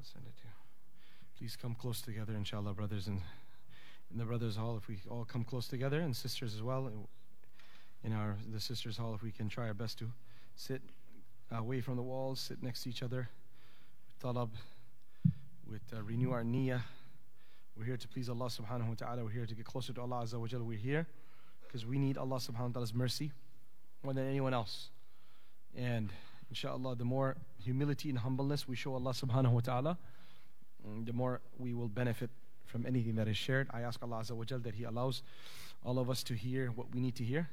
I'll send it to you. Please come close together, inshallah, brothers, and in the brothers' hall. If we all come close together, and sisters as well, in our the sisters' hall, if we can try our best to sit away from the walls, sit next to each other, talab, with uh, renew our niyyah. We're here to please Allah subhanahu wa ta'ala. We're here to get closer to Allah azza wa jalla. We're here because we need Allah subhanahu wa ta'ala's mercy more than anyone else. And inshallah, the more humility and humbleness we show Allah subhanahu wa ta'ala, mm, the more we will benefit from anything that is shared. I ask Allah azza wa jalla that He allows all of us to hear what we need to hear.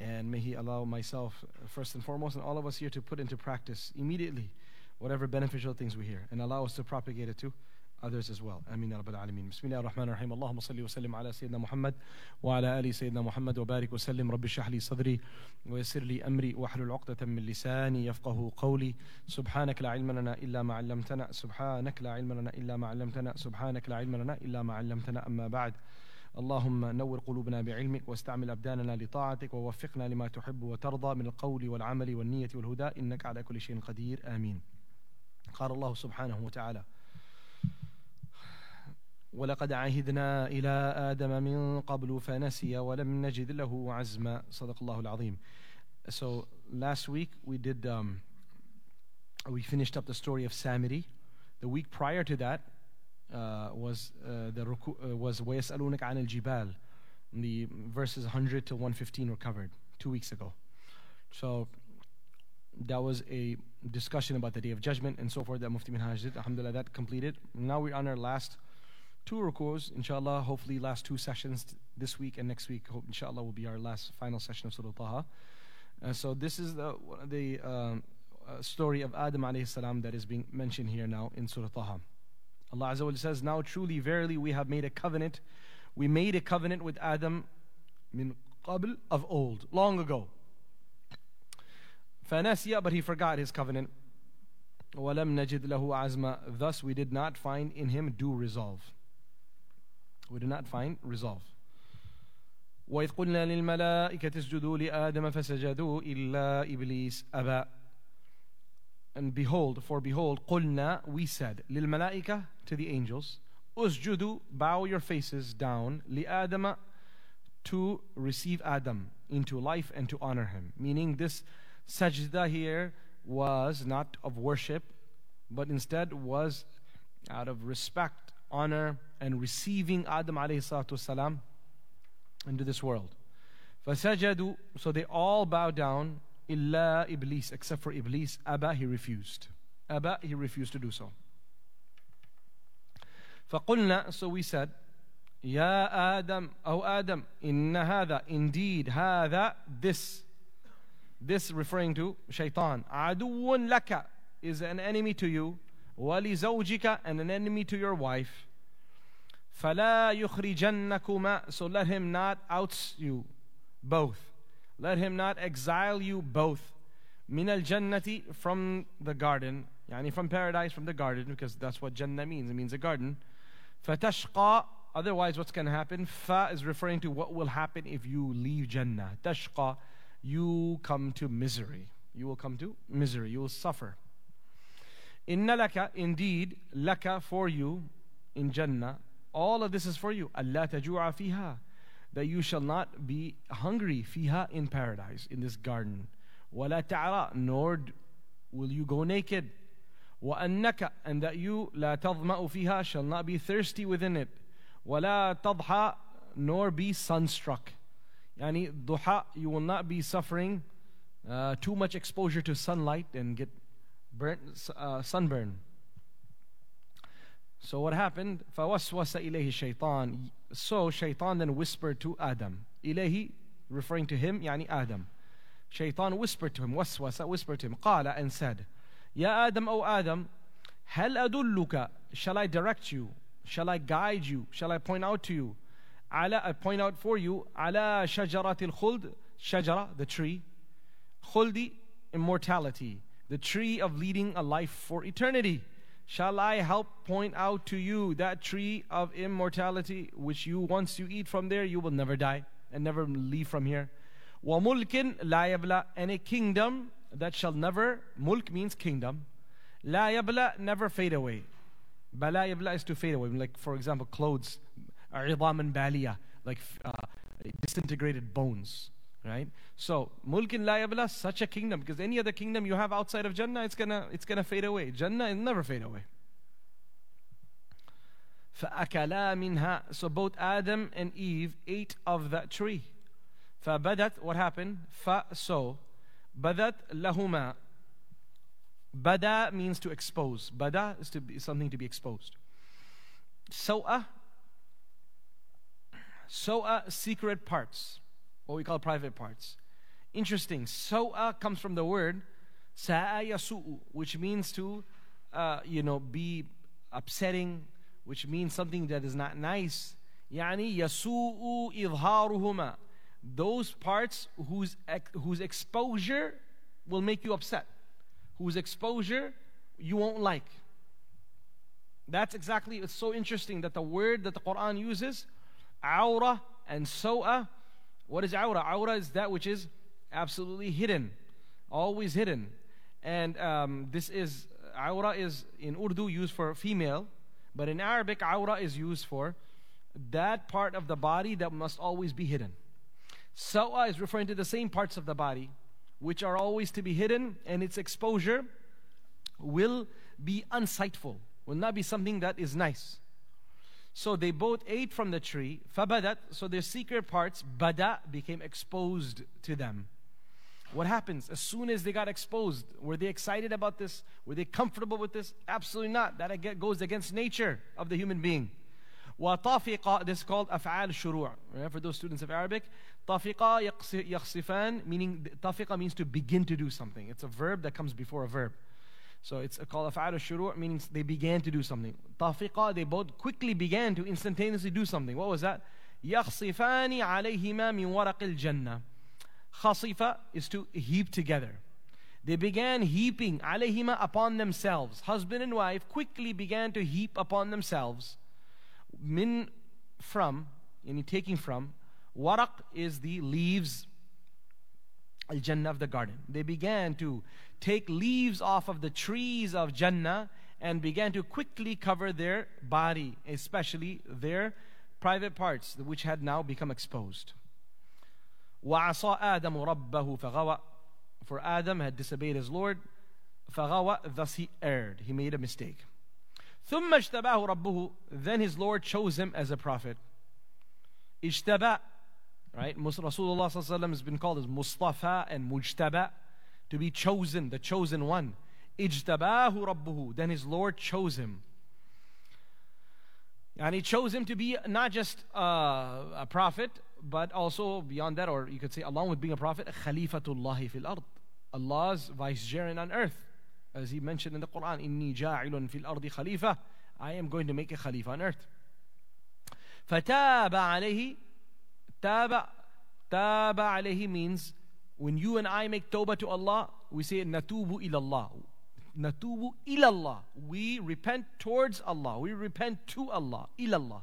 And may He allow myself, uh, first and foremost, and all of us here to put into practice immediately whatever beneficial things we hear and allow us to propagate it too others as well. Ya Rabbil Alameen. Bismillah ar-Rahman ar-Rahim. Allahumma salli wa sallim ala Sayyidina Muhammad wa ala ali Sayyidina Muhammad wa barik wa sallim. Rabbi shah li sadri wa yassir li amri wa hlul uqdatan min lisani yafqahu qawli. Subhanak la ilma lana illa ma 'allamtana. Subhanak la ilma lana illa ma 'allamtana. Subhanak la ilma lana illa ma 'allamtana. Amma ba'd. اللهم نور قلوبنا بعلمك واستعمل أبداننا لطاعتك ووفقنا لما تحب وترضى من القول والعمل والنية والهدى إنك على كل شيء قدير آمين قال الله سبحانه وتعالى ولقد عهدنا إلى آدم من قبل فنسي ولم نجد له عزما صدق الله العظيم So last week we did um, we finished up the story of Samiri. The week prior to that uh, was uh, the uh, was ويسألونك عن الجبال. The verses 100 to 115 were covered two weeks ago. So that was a discussion about the Day of Judgment and so forth that Mufti Minhaj did. Alhamdulillah, that completed. Now we're on our last two rukus, inshallah, hopefully last two sessions this week and next week, hope, inshallah, will be our last final session of Surah Taha. Uh, so this is the, the um, uh, story of Adam alayhi salam that is being mentioned here now in Surah Taha. Allah Azza wa says, Now truly, verily, we have made a covenant. We made a covenant with Adam min qabl of old, long ago. Fanasiya, but he forgot his covenant. Walam najid lahu azma. Thus we did not find in him due resolve. we do not find resolve. وإذ قلنا للملائكة اسجدوا لآدم فسجدوا إلا إبليس أبى And behold, for behold, قلنا, we said, للملائكة, to the angels, اسجدوا, bow your faces down, لآدم, to receive Adam into life and to honor him. Meaning this sajda here was not of worship, but instead was out of respect honor, and receiving Adam alayhi into this world. فَسَجَدُوا So they all bowed down, illa Iblis, except for Iblis. Abba, he refused. Abba, he refused to do so. فَقُلْنَا So we said, Ya Adam, O Adam, inna hada, indeed, hada, this, this referring to shaitan, aduun laka, is an enemy to you, وَلِزَوْجِكَ and an enemy to your wife. فَلَا يُخْرِجَنَّكُمَا So let him not out you both. Let him not exile you both. مِنَ الْجَنَّةِ From the garden. يعني from paradise, from the garden, because that's what Jannah means. It means a garden. فَتَشْقَى Otherwise, what's going to happen? Fa is referring to what will happen if you leave Jannah. Tashqa, you come to misery. You will come to misery. You will suffer. Inna laka, indeed, laka for you in Jannah. All of this is for you. Allah tajua fiha. That you shall not be hungry fiha in paradise, in this garden. Wala ta'ra, nor will you go naked. وأنك and that you لا تظمأ فيها shall not be thirsty within it ولا تضحى nor be sunstruck يعني duha you will not be suffering uh, too much exposure to sunlight and get burnt, uh, sunburn. So what happened? فَوَسْوَسَ إِلَيْهِ الشَّيْطَانِ So shaitan then whispered to Adam. إِلَيْهِ referring to him, يعني Adam. Shaitan whispered to him, وسوس, whispered to him, قال and said, يا آدم أو آدم هل أدلك Shall I direct you? Shall I guide you? Shall I point out to you? على, I point out for you على شجرة الخلد شجرة, the tree. خلدي, immortality the tree of leading a life for eternity. Shall I help point out to you that tree of immortality, which you once you eat from there, you will never die and never leave from here. وَمُلْكٍ لَا يَبْلَى And a kingdom that shall never, mulk means kingdom, la yabla, never fade away. Bala yabla is to fade away. Like, for example, clothes, عظاما بالية, like uh, disintegrated bones. Right? So, mulkin la yabla, such a kingdom, because any other kingdom you have outside of Jannah, it's gonna, it's gonna fade away. Jannah will never fade away. فأكلا منها So both Adam and Eve ate of that tree. فبدت What happened? ف So بدت لهما Bada means to expose. Bada is to be something to be exposed. So'a So'a secret parts, what we call private parts. Interesting. Sawa comes from the word sa'ayasu'u, which means to, uh, you know, be upsetting, which means something that is not nice. Yani yasu'u idharuhuma. Those parts whose, whose exposure will make you upset, whose exposure you won't like. That's exactly, it's so interesting that the word that the Quran uses, aura and soa, what is awra? Awra is that which is absolutely hidden, always hidden. And um, this is, awra is in Urdu used for female, but in Arabic, awra is used for that part of the body that must always be hidden. Sawa is referring to the same parts of the body which are always to be hidden, and its exposure will be unsightful, will not be something that is nice. So they both ate from the tree, fabadat, so their secret parts, bada, became exposed to them. What happens as soon as they got exposed? Were they excited about this? Were they comfortable with this? Absolutely not. That goes against nature of the human being. وطافق this is called أفعال الشروع right? for those students of Arabic طافق يخصفان meaning طافق means to begin to do something it's a verb that comes before a verb so it's called أفعال الشروع meaning they began to do something طافق they both quickly began to instantaneously do something what was that يخصفان عليهما من ورق الجنة خصف is to heap together they began heaping عليهما upon themselves husband and wife quickly began to heap upon themselves min from, yani taking from, waraq is the leaves al Jannah of the garden. They began to take leaves off of the trees of Jannah and began to quickly cover their body, especially their private parts, which had now become exposed. وعصى آدم ربه فغوى For Adam had disobeyed his Lord, فغوى, thus he erred. He made a mistake. ثم اجتباه ربه then his Lord chose him as a prophet اجتبى right Rasulullah sallallahu has been called as Mustafa and Mujtaba to be chosen the chosen one اجتباه ربه then his Lord chose him and he chose him to be not just uh, a prophet but also beyond that or you could say along with being a prophet khalifatullah fil ard Allah's vicegerent on earth as he mentioned in the Quran, إِنِّي جَاعِلٌ فِي الْأَرْضِ خَلِيفَةً I am going to make a Khalifa on earth. فَتَابَ عَلَيْهِ تَابَ تَابَ عَلَيْهِ means when you and I make tawbah to Allah, we say natubu ilallah. Natubu ilallah. We repent towards Allah. We repent to Allah. Ilallah.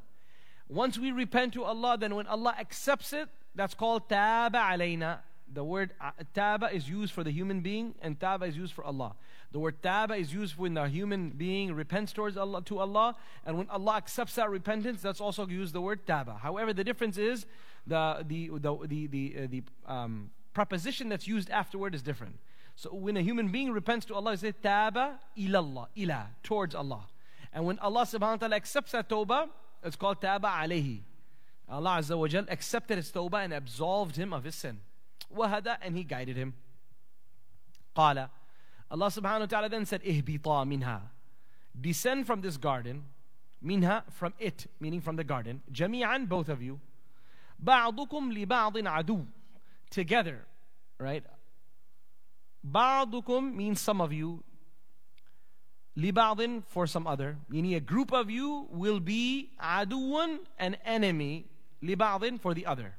Once we repent to Allah, then when Allah accepts it, that's called taba alayna. The word uh, taba is used for the human being and taba is used for Allah. The word taba is used when the human being repents towards Allah to Allah, and when Allah accepts that repentance, that's also used the word taba. However, the difference is the the the the the, uh, the um, preposition that's used afterward is different. So when a human being repents to Allah, it says taba ilallah, ila towards Allah. And when Allah subhanahu wa ta'ala accepts that tawbah, it's called taba alayhi. Allah Azza wa Jal accepted his tawbah and absolved him of his sin. وهدى and he guided him قال Allah subhanahu wa ta'ala then said اهبطا منها descend from this garden minha from it meaning from the garden جميعا both of you بعضكم لبعض عدو together, right? Ba'dukum means some of you. Liba'din for some other. Meaning a group of you will be aduun, an enemy. Liba'din for the other.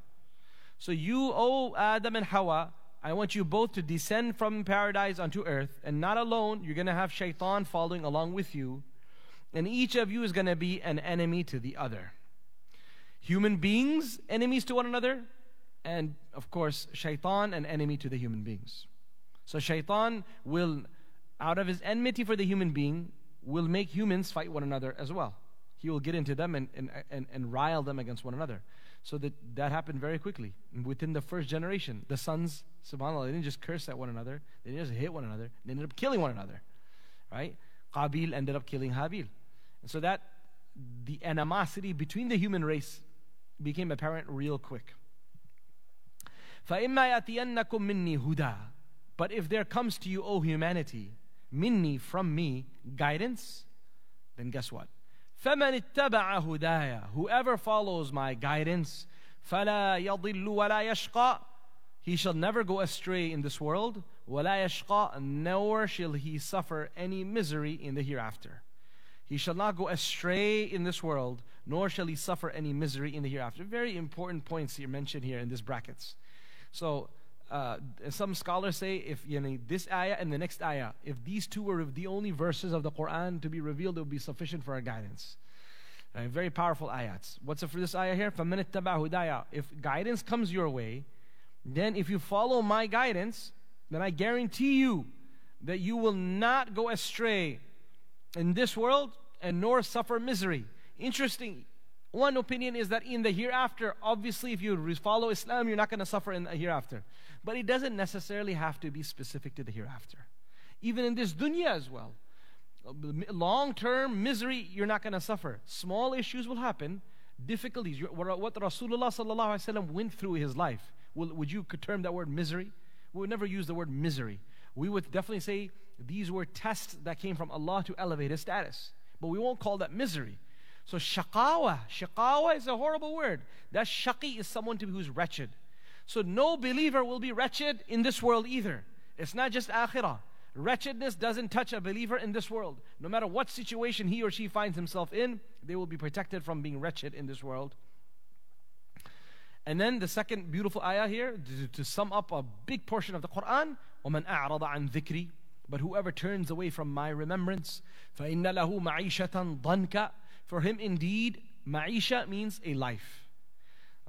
So you, O Adam and Hawa, I want you both to descend from paradise unto earth. And not alone, you're going to have shaitan following along with you. And each of you is going to be an enemy to the other. Human beings, enemies to one another and of course, shaitan, an enemy to the human beings. So shaitan will, out of his enmity for the human being, will make humans fight one another as well. He will get into them and, and, and, and rile them against one another. So that, that happened very quickly. Within the first generation, the sons, subhanAllah, they didn't just curse at one another, they didn't just hit one another, they ended up killing one another. Right? Qabil ended up killing Habil. And so that the animosity between the human race became apparent real quick. فَإِمَّا يَأْتِيَنَّكُم مِّنِّي هُدًى But if there comes to you, O humanity, minni, from me, guidance, then guess what? فَمَنِ اتَّبَعَ هُدَايَ Whoever follows my guidance, فَلَا يَضِلُّ وَلَا يَشْقَى He shall never go astray in this world, وَلَا يَشْقَى Nor shall he suffer any misery in the hereafter. He shall not go astray in this world, nor shall he suffer any misery in the hereafter. Very important points here mentioned here in these brackets. So, uh, some scholars say if you know this ayah and the next ayah, if these two were the only verses of the Quran to be revealed, it would be sufficient for our guidance. Right, very powerful ayats. What's up for this ayah here? If guidance comes your way, then if you follow my guidance, then I guarantee you that you will not go astray in this world and nor suffer misery. Interesting. One opinion is that in the hereafter, obviously, if you follow Islam, you're not going to suffer in the hereafter. But it doesn't necessarily have to be specific to the hereafter. Even in this dunya as well. Long term misery, you're not going to suffer. Small issues will happen, difficulties. What Rasulullah went through his life, would you term that word misery? We would never use the word misery. We would definitely say these were tests that came from Allah to elevate his status. But we won't call that misery. So shaqawa, shaqawa is a horrible word. That shaqi is someone to, who's wretched. So no believer will be wretched in this world either. It's not just akhirah. Wretchedness doesn't touch a believer in this world. No matter what situation he or she finds himself in, they will be protected from being wretched in this world. And then the second beautiful ayah here, to, to sum up a big portion of the Quran, وَمَنْ أَعْرَضَ عَنْ ذِكْرِي But whoever turns away from my remembrance, فَإِنَّ لَهُ مَعِيشَةً ضَنْكَ For him indeed, ma'isha means a life.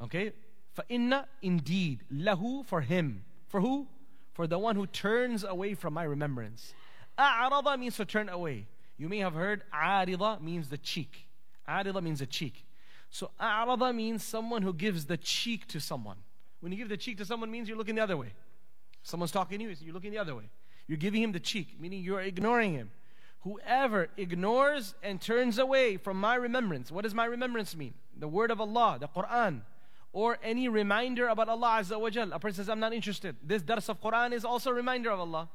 Okay? فَإِنَّ indeed lahu for him. For who? For the one who turns away from my remembrance. أَعْرَضَ means to turn away. You may have heard عَارِضَ means the cheek. عَارِضَ means a cheek. So أَعْرَضَ means someone who gives the cheek to someone. When you give the cheek to someone means you're looking the other way. Someone's talking to you, you're looking the other way. You're giving him the cheek, meaning you're ignoring him. Whoever ignores and turns away from my remembrance, what does my remembrance mean? The word of Allah, the Quran or any reminder about Allah Azza wa Jal. A person says, I'm not interested. This dars of Quran is also a reminder of Allah.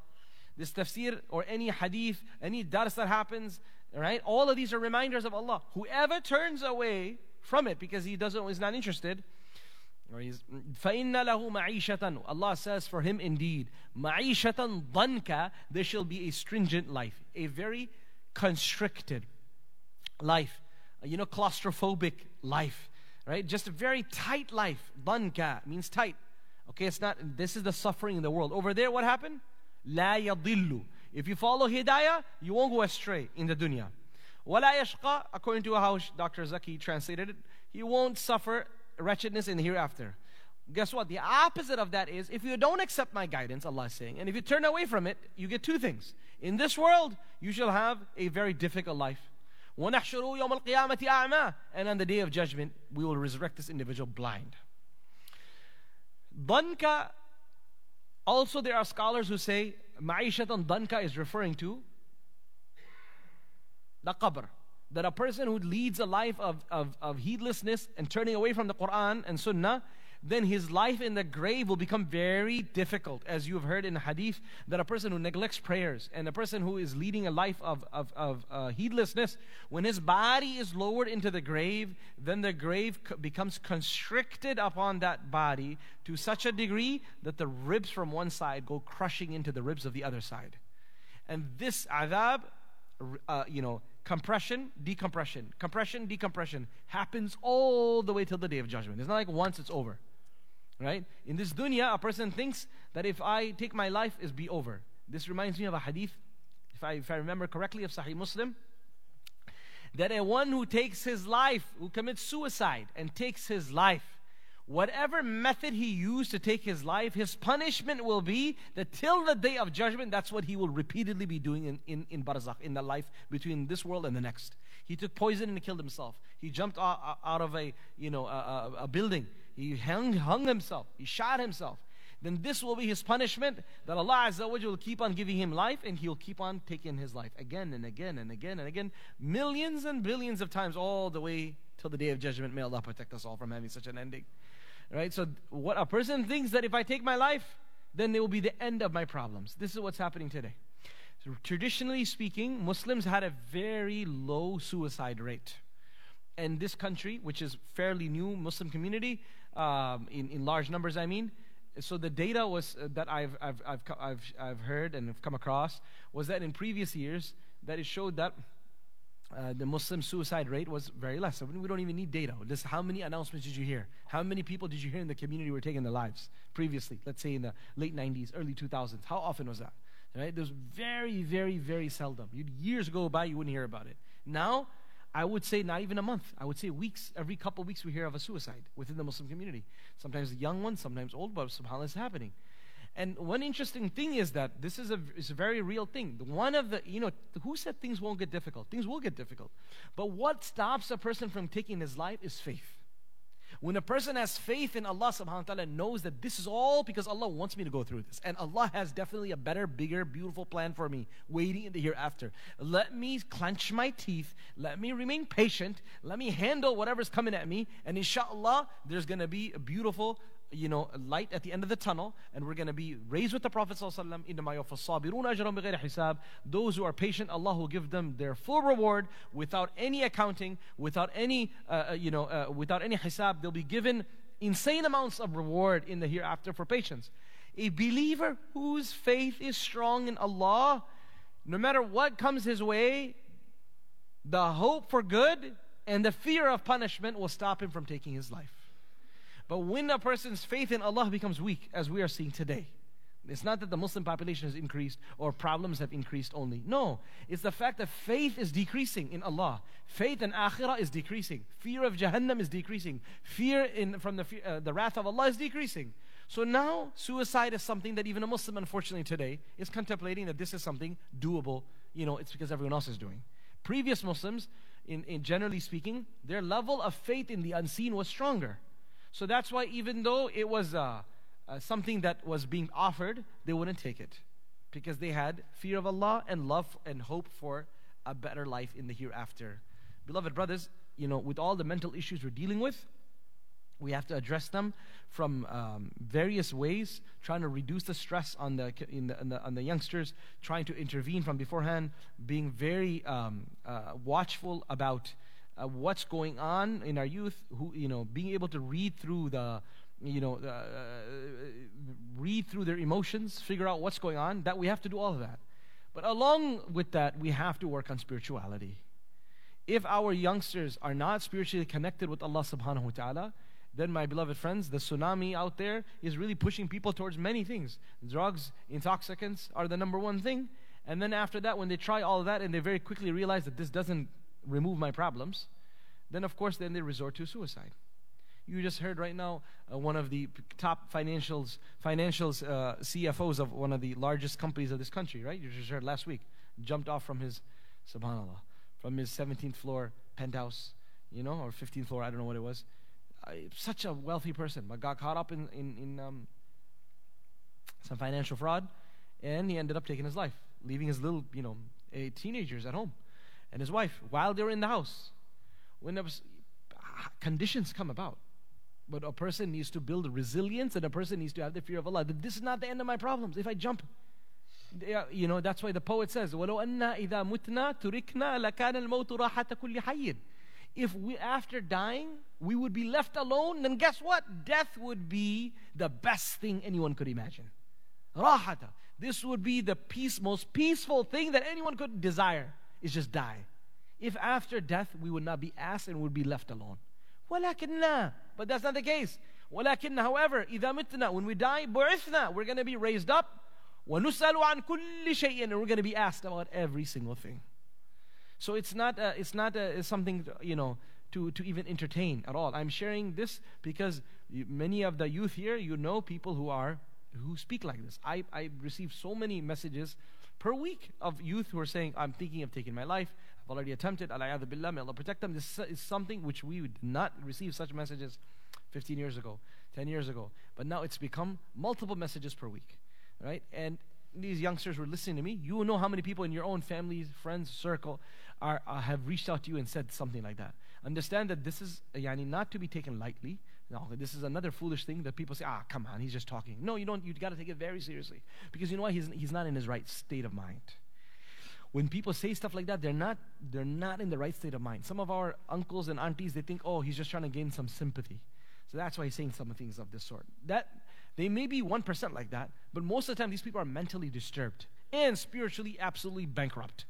This tafsir or any hadith, any dars that happens, right? All of these are reminders of Allah. Whoever turns away from it because he doesn't is not interested, or he's فَإِنَّ لَهُ مَعِيشَةً Allah says for him indeed مَعِيشَةً ضَنْكَ There shall be a stringent life, a very constricted life, you know, claustrophobic life right? Just a very tight life. Danka means tight. Okay, it's not, this is the suffering in the world. Over there, what happened? La yadillu. If you follow hidayah, you won't go astray in the dunya. Wala yashqa, according to how Dr. Zaki translated it, he won't suffer wretchedness in the hereafter. Guess what? The opposite of that is if you don't accept my guidance, Allah is saying, and if you turn away from it, you get two things. In this world, you shall have a very difficult life. And on the day of judgment, we will resurrect this individual blind. Danka, also there are scholars who say Ma'ishatan Danka is referring to the qabr. That a person who leads a life of, of, of heedlessness and turning away from the Quran and Sunnah, then his life in the grave will become very difficult. As you have heard in hadith, that a person who neglects prayers and a person who is leading a life of, of, of uh, heedlessness, when his body is lowered into the grave, then the grave becomes constricted upon that body to such a degree that the ribs from one side go crushing into the ribs of the other side. And this adab, uh, you know, compression, decompression, compression, decompression happens all the way till the day of judgment. It's not like once it's over. Right? In this dunya, a person thinks that if I take my life, is be over. This reminds me of a hadith, if I, if I remember correctly, of Sahih Muslim, that a one who takes his life, who commits suicide and takes his life, whatever method he used to take his life, his punishment will be that till the day of judgment, that's what he will repeatedly be doing in, in, in barzakh, in the life between this world and the next. He took poison and killed himself. He jumped out, out of a, you know, a, a, a building. He hung, hung himself. He shot himself. Then this will be his punishment that Allah Azza wa will keep on giving him life and he'll keep on taking his life again and again and again and again, millions and billions of times, all the way till the day of judgment. May Allah protect us all from having such an ending. Right? So, what a person thinks that if I take my life, then it will be the end of my problems. This is what's happening today. So traditionally speaking, Muslims had a very low suicide rate. And this country, which is fairly new Muslim community, um, in, in large numbers, I mean, so the data was uh, that I've, I've, I've, I've, I've heard and have come across was that in previous years that it showed that uh, the Muslim suicide rate was very less. So we don't even need data. Just how many announcements did you hear? How many people did you hear in the community were taking their lives previously? Let's say in the late 90s, early 2000s. How often was that? Right? There's very, very, very seldom. You'd, years go by, you wouldn't hear about it. Now, I would say not even a month. I would say weeks. Every couple of weeks, we hear of a suicide within the Muslim community. Sometimes young ones, sometimes old, but subhanAllah, it's happening. And one interesting thing is that this is a, a very real thing. One of the, you know, who said things won't get difficult? Things will get difficult. But what stops a person from taking his life is faith. When a person has faith in Allah subhanahu wa ta'ala knows that this is all because Allah wants me to go through this. And Allah has definitely a better, bigger, beautiful plan for me waiting in the hereafter. Let me clench my teeth. Let me remain patient. Let me handle whatever's coming at me. And inshallah, there's going to be a beautiful you know, light at the end of the tunnel, and we're going to be raised with the Prophet ﷺ. Those who are patient, Allah will give them their full reward without any accounting, without any, uh, uh, you know, uh, without any hisab. They'll be given insane amounts of reward in the hereafter for patience. A believer whose faith is strong in Allah, no matter what comes his way, the hope for good and the fear of punishment will stop him from taking his life. But when a person's faith in Allah becomes weak, as we are seeing today, it's not that the Muslim population has increased or problems have increased only. No, it's the fact that faith is decreasing in Allah. Faith in Akhirah is decreasing. Fear of Jahannam is decreasing. Fear in, from the, uh, the wrath of Allah is decreasing. So now, suicide is something that even a Muslim, unfortunately, today is contemplating that this is something doable. You know, it's because everyone else is doing. Previous Muslims, in, in generally speaking, their level of faith in the unseen was stronger. So that's why, even though it was uh, uh, something that was being offered, they wouldn't take it because they had fear of Allah and love and hope for a better life in the hereafter. Beloved brothers, you know, with all the mental issues we're dealing with, we have to address them from um, various ways, trying to reduce the stress on the, the, in the, on the youngsters, trying to intervene from beforehand, being very um, uh, watchful about uh, what's going on in our youth, who you know, being able to read through the, you know, uh, read through their emotions, figure out what's going on. That we have to do all of that. But along with that, we have to work on spirituality. If our youngsters are not spiritually connected with Allah subhanahu wa ta'ala, then my beloved friends, the tsunami out there is really pushing people towards many things. Drugs, intoxicants are the number one thing. And then after that, when they try all of that and they very quickly realize that this doesn't remove my problems, then of course then they resort to suicide. You just heard right now uh, one of the top financials, financials uh, CFOs of one of the largest companies of this country, right? You just heard last week, jumped off from his, subhanallah, from his 17th floor penthouse, you know, or 15th floor, I don't know what it was. Uh, such a wealthy person, but got caught up in, in, in um, some financial fraud, and he ended up taking his life, leaving his little, you know, teenagers at home and his wife while they're in the house. When there was, conditions come about. But a person needs to build resilience and a person needs to have the fear of Allah. This is not the end of my problems. If I jump, you know, that's why the poet says, وَلَوْ أَنَّا إِذَا مُتْنَا تُرِكْنَا لَكَانَ الْمَوْتُ رَاحَةَ كُلِّ حَيٍّ If we, after dying, we would be left alone, then guess what? Death would be the best thing anyone could imagine. Rahata. This would be the peace, most peaceful thing that anyone could desire is just die. If after death we would not be asked and would be left alone. ولكننا, but that's not the case. ولكن, however, إذا متنا, when we die, بعثنا, we're going to be raised up. ونسأل عن كل شيء, and we're going to be asked about every single thing. So it's not, uh, it's not uh, something, you know, to, to even entertain at all. I'm sharing this because you, many of the youth here, you know people who are who speak like this. I, I receive so many messages per week of youth who are saying, I'm thinking of taking my life. I've already attempted. Allah billah, may Allah protect them. This is something which we did not receive such messages 15 years ago, 10 years ago. But now it's become multiple messages per week. Right? And these youngsters were listening to me. You will know how many people in your own family, friends, circle are, uh, have reached out to you and said something like that. Understand that this is yani, not to be taken lightly. No, this is another foolish thing that people say, ah, come on, he's just talking. No, you don't, you got to take it very seriously. Because you know what? He's, he's not in his right state of mind. When people say stuff like that, they're not, they're not in the right state of mind. Some of our uncles and aunties, they think, oh, he's just trying to gain some sympathy. So that's why he's saying some things of this sort. That, they may be 1% like that, but most of the time, these people are mentally disturbed and spiritually absolutely bankrupt.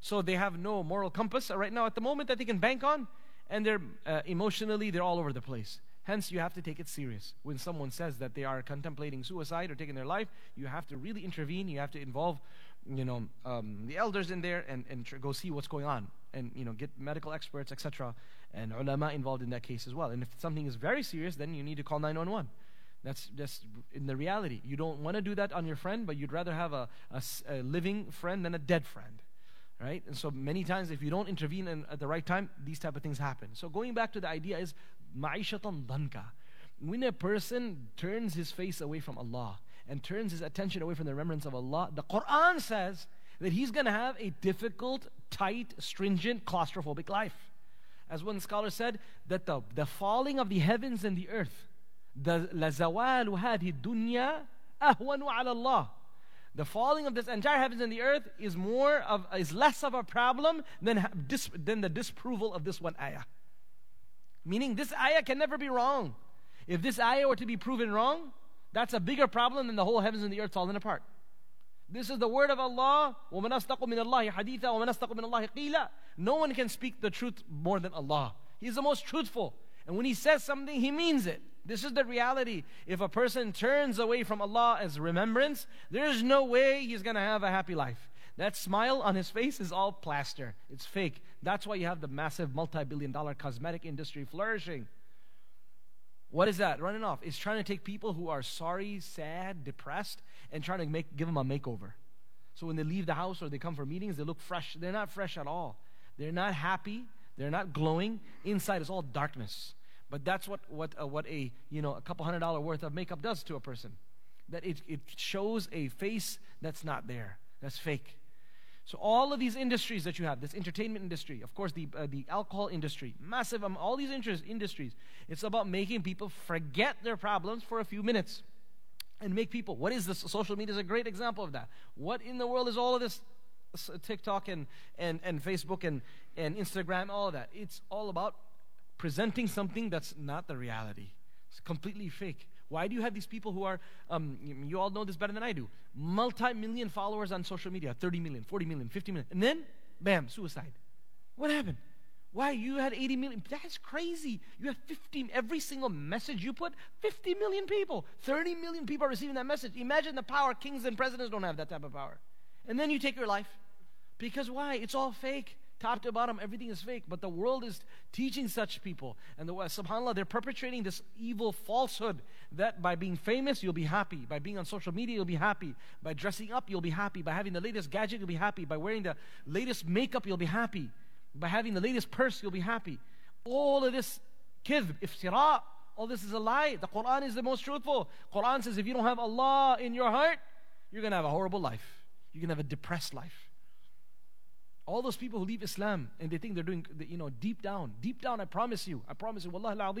So they have no moral compass right now at the moment that they can bank on, and they're uh, emotionally, they're all over the place. Hence, you have to take it serious. When someone says that they are contemplating suicide or taking their life, you have to really intervene. You have to involve, you know, um, the elders in there and, and tr- go see what's going on, and you know, get medical experts, etc., and ulama involved in that case as well. And if something is very serious, then you need to call 911. That's just in the reality. You don't want to do that on your friend, but you'd rather have a, a, a living friend than a dead friend right and so many times if you don't intervene in, at the right time these type of things happen so going back to the idea is ma'ishatan danka. When a person turns his face away from Allah and turns his attention away from the remembrance of Allah, the Quran says that he's going to have a difficult, tight, stringent, claustrophobic life. As one scholar said, that the, the falling of the heavens and the earth, the لَزَوَالُ هَذِهِ الدُّنْيَا أَهْوَنُ عَلَى اللَّهِ the falling of this entire heavens and the earth is more of is less of a problem than, dis, than the disapproval of this one ayah. Meaning, this ayah can never be wrong. If this ayah were to be proven wrong, that's a bigger problem than the whole heavens and the earth falling apart. This is the word of Allah. No one can speak the truth more than Allah. He's the most truthful. And when He says something, He means it. This is the reality. If a person turns away from Allah as remembrance, there is no way he's going to have a happy life. That smile on his face is all plaster. It's fake. That's why you have the massive multi billion dollar cosmetic industry flourishing. What is that? Running off. It's trying to take people who are sorry, sad, depressed, and trying to make, give them a makeover. So when they leave the house or they come for meetings, they look fresh. They're not fresh at all. They're not happy. They're not glowing. Inside is all darkness. But that's what, what, uh, what a, you know, a couple hundred dollar worth of makeup does to a person. That it, it shows a face that's not there. That's fake. So all of these industries that you have, this entertainment industry, of course, the uh, the alcohol industry, massive, um, all these interest, industries, it's about making people forget their problems for a few minutes, and make people. What is this? Social media is a great example of that. What in the world is all of this? TikTok and and and Facebook and and Instagram, all of that. It's all about presenting something that's not the reality. It's completely fake. Why do you have these people who are, um, you all know this better than I do, multi million followers on social media 30 million, 40 million, 50 million, and then, bam, suicide? What happened? Why? You had 80 million. That's crazy. You have 50, every single message you put, 50 million people. 30 million people are receiving that message. Imagine the power. Kings and presidents don't have that type of power. And then you take your life. Because why? It's all fake. Top to bottom, everything is fake. But the world is teaching such people. And the subhanAllah, they're perpetrating this evil falsehood that by being famous, you'll be happy. By being on social media, you'll be happy. By dressing up, you'll be happy. By having the latest gadget, you'll be happy. By wearing the latest makeup, you'll be happy. By having the latest purse, you'll be happy. All of this kidb, iftira, all this is a lie. The Quran is the most truthful. Quran says if you don't have Allah in your heart, you're going to have a horrible life. You're going to have a depressed life. All those people who leave Islam and they think they're doing, you know, deep down, deep down, I promise you, I promise you, Wallah al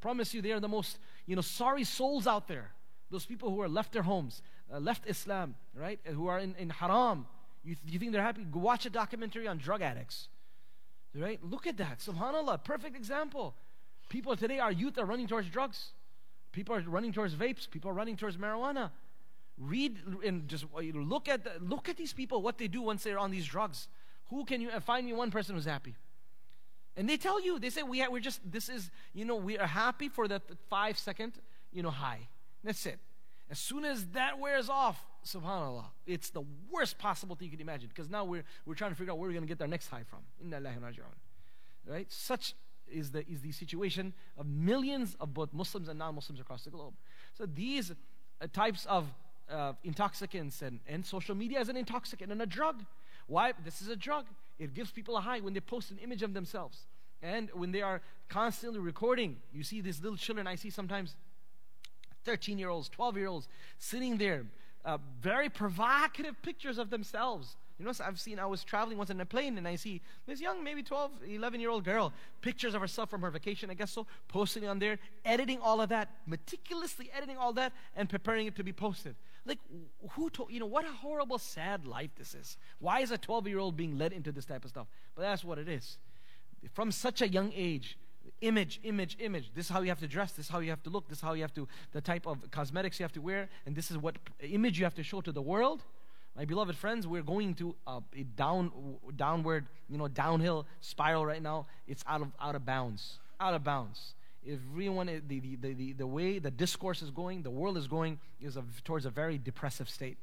promise you, they are the most, you know, sorry souls out there. Those people who are left their homes, uh, left Islam, right, who are in, in haram. You, you think they're happy? Watch a documentary on drug addicts, right? Look at that. Subhanallah, perfect example. People today, our youth are running towards drugs. People are running towards vapes. People are running towards marijuana. Read and just look at the, look at these people, what they do once they're on these drugs. Who can you uh, find me one person who's happy? And they tell you, they say, we we're just, this is, you know, we are happy for that five second, you know, high. That's it. As soon as that wears off, subhanAllah, it's the worst possible thing you can imagine because now we're, we're trying to figure out where we're going to get our next high from. Inna Right? Such is the, is the situation of millions of both Muslims and non Muslims across the globe. So these uh, types of uh, intoxicants and, and social media is an intoxicant and a drug. Why? This is a drug. It gives people a high when they post an image of themselves. And when they are constantly recording, you see these little children, I see sometimes 13 year olds, 12 year olds sitting there, uh, very provocative pictures of themselves. You know, I've seen, I was traveling once in a plane and I see this young, maybe 12, 11 year old girl, pictures of herself from her vacation, I guess so, posting on there, editing all of that, meticulously editing all that, and preparing it to be posted. Like, who told, you know, what a horrible, sad life this is. Why is a 12 year old being led into this type of stuff? But that's what it is. From such a young age, image, image, image. This is how you have to dress. This is how you have to look. This is how you have to, the type of cosmetics you have to wear. And this is what image you have to show to the world. My beloved friends, we're going to a, a down, downward, you know, downhill spiral right now. It's out of, out of bounds. Out of bounds everyone eh, the, the, the, the way the discourse is going the world is going is a, towards a very depressive state.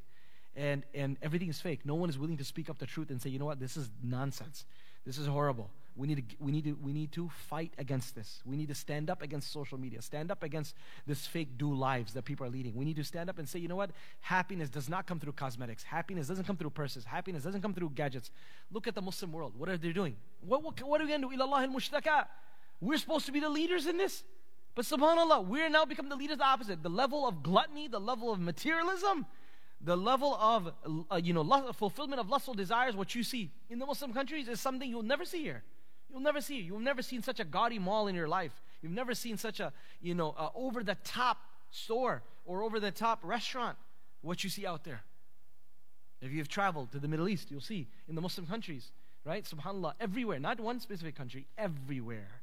And and everything is fake. No one is willing to speak up the truth and say you know what? This is nonsense. This is horrible. We need to we need to we need to fight against this. We need to stand up against social media. Stand up against this fake do lives that people are leading. We need to stand up and say you know what? Happiness does not come through cosmetics. Happiness doesn't come through purses. Happiness doesn't come through gadgets. Look at the muslim world. What are they doing? What, what, what are we going to do ilallah al we're supposed to be the leaders in this. But subhanAllah, we're now become the leaders the opposite. The level of gluttony, the level of materialism, the level of uh, you know fulfillment of lustful desires, what you see in the Muslim countries is something you'll never see here. You'll never see. You've never seen such a gaudy mall in your life. You've never seen such a you know uh, over the top store or over the top restaurant. What you see out there. If you've traveled to the Middle East, you'll see in the Muslim countries, right? Subhanallah, everywhere, not one specific country, everywhere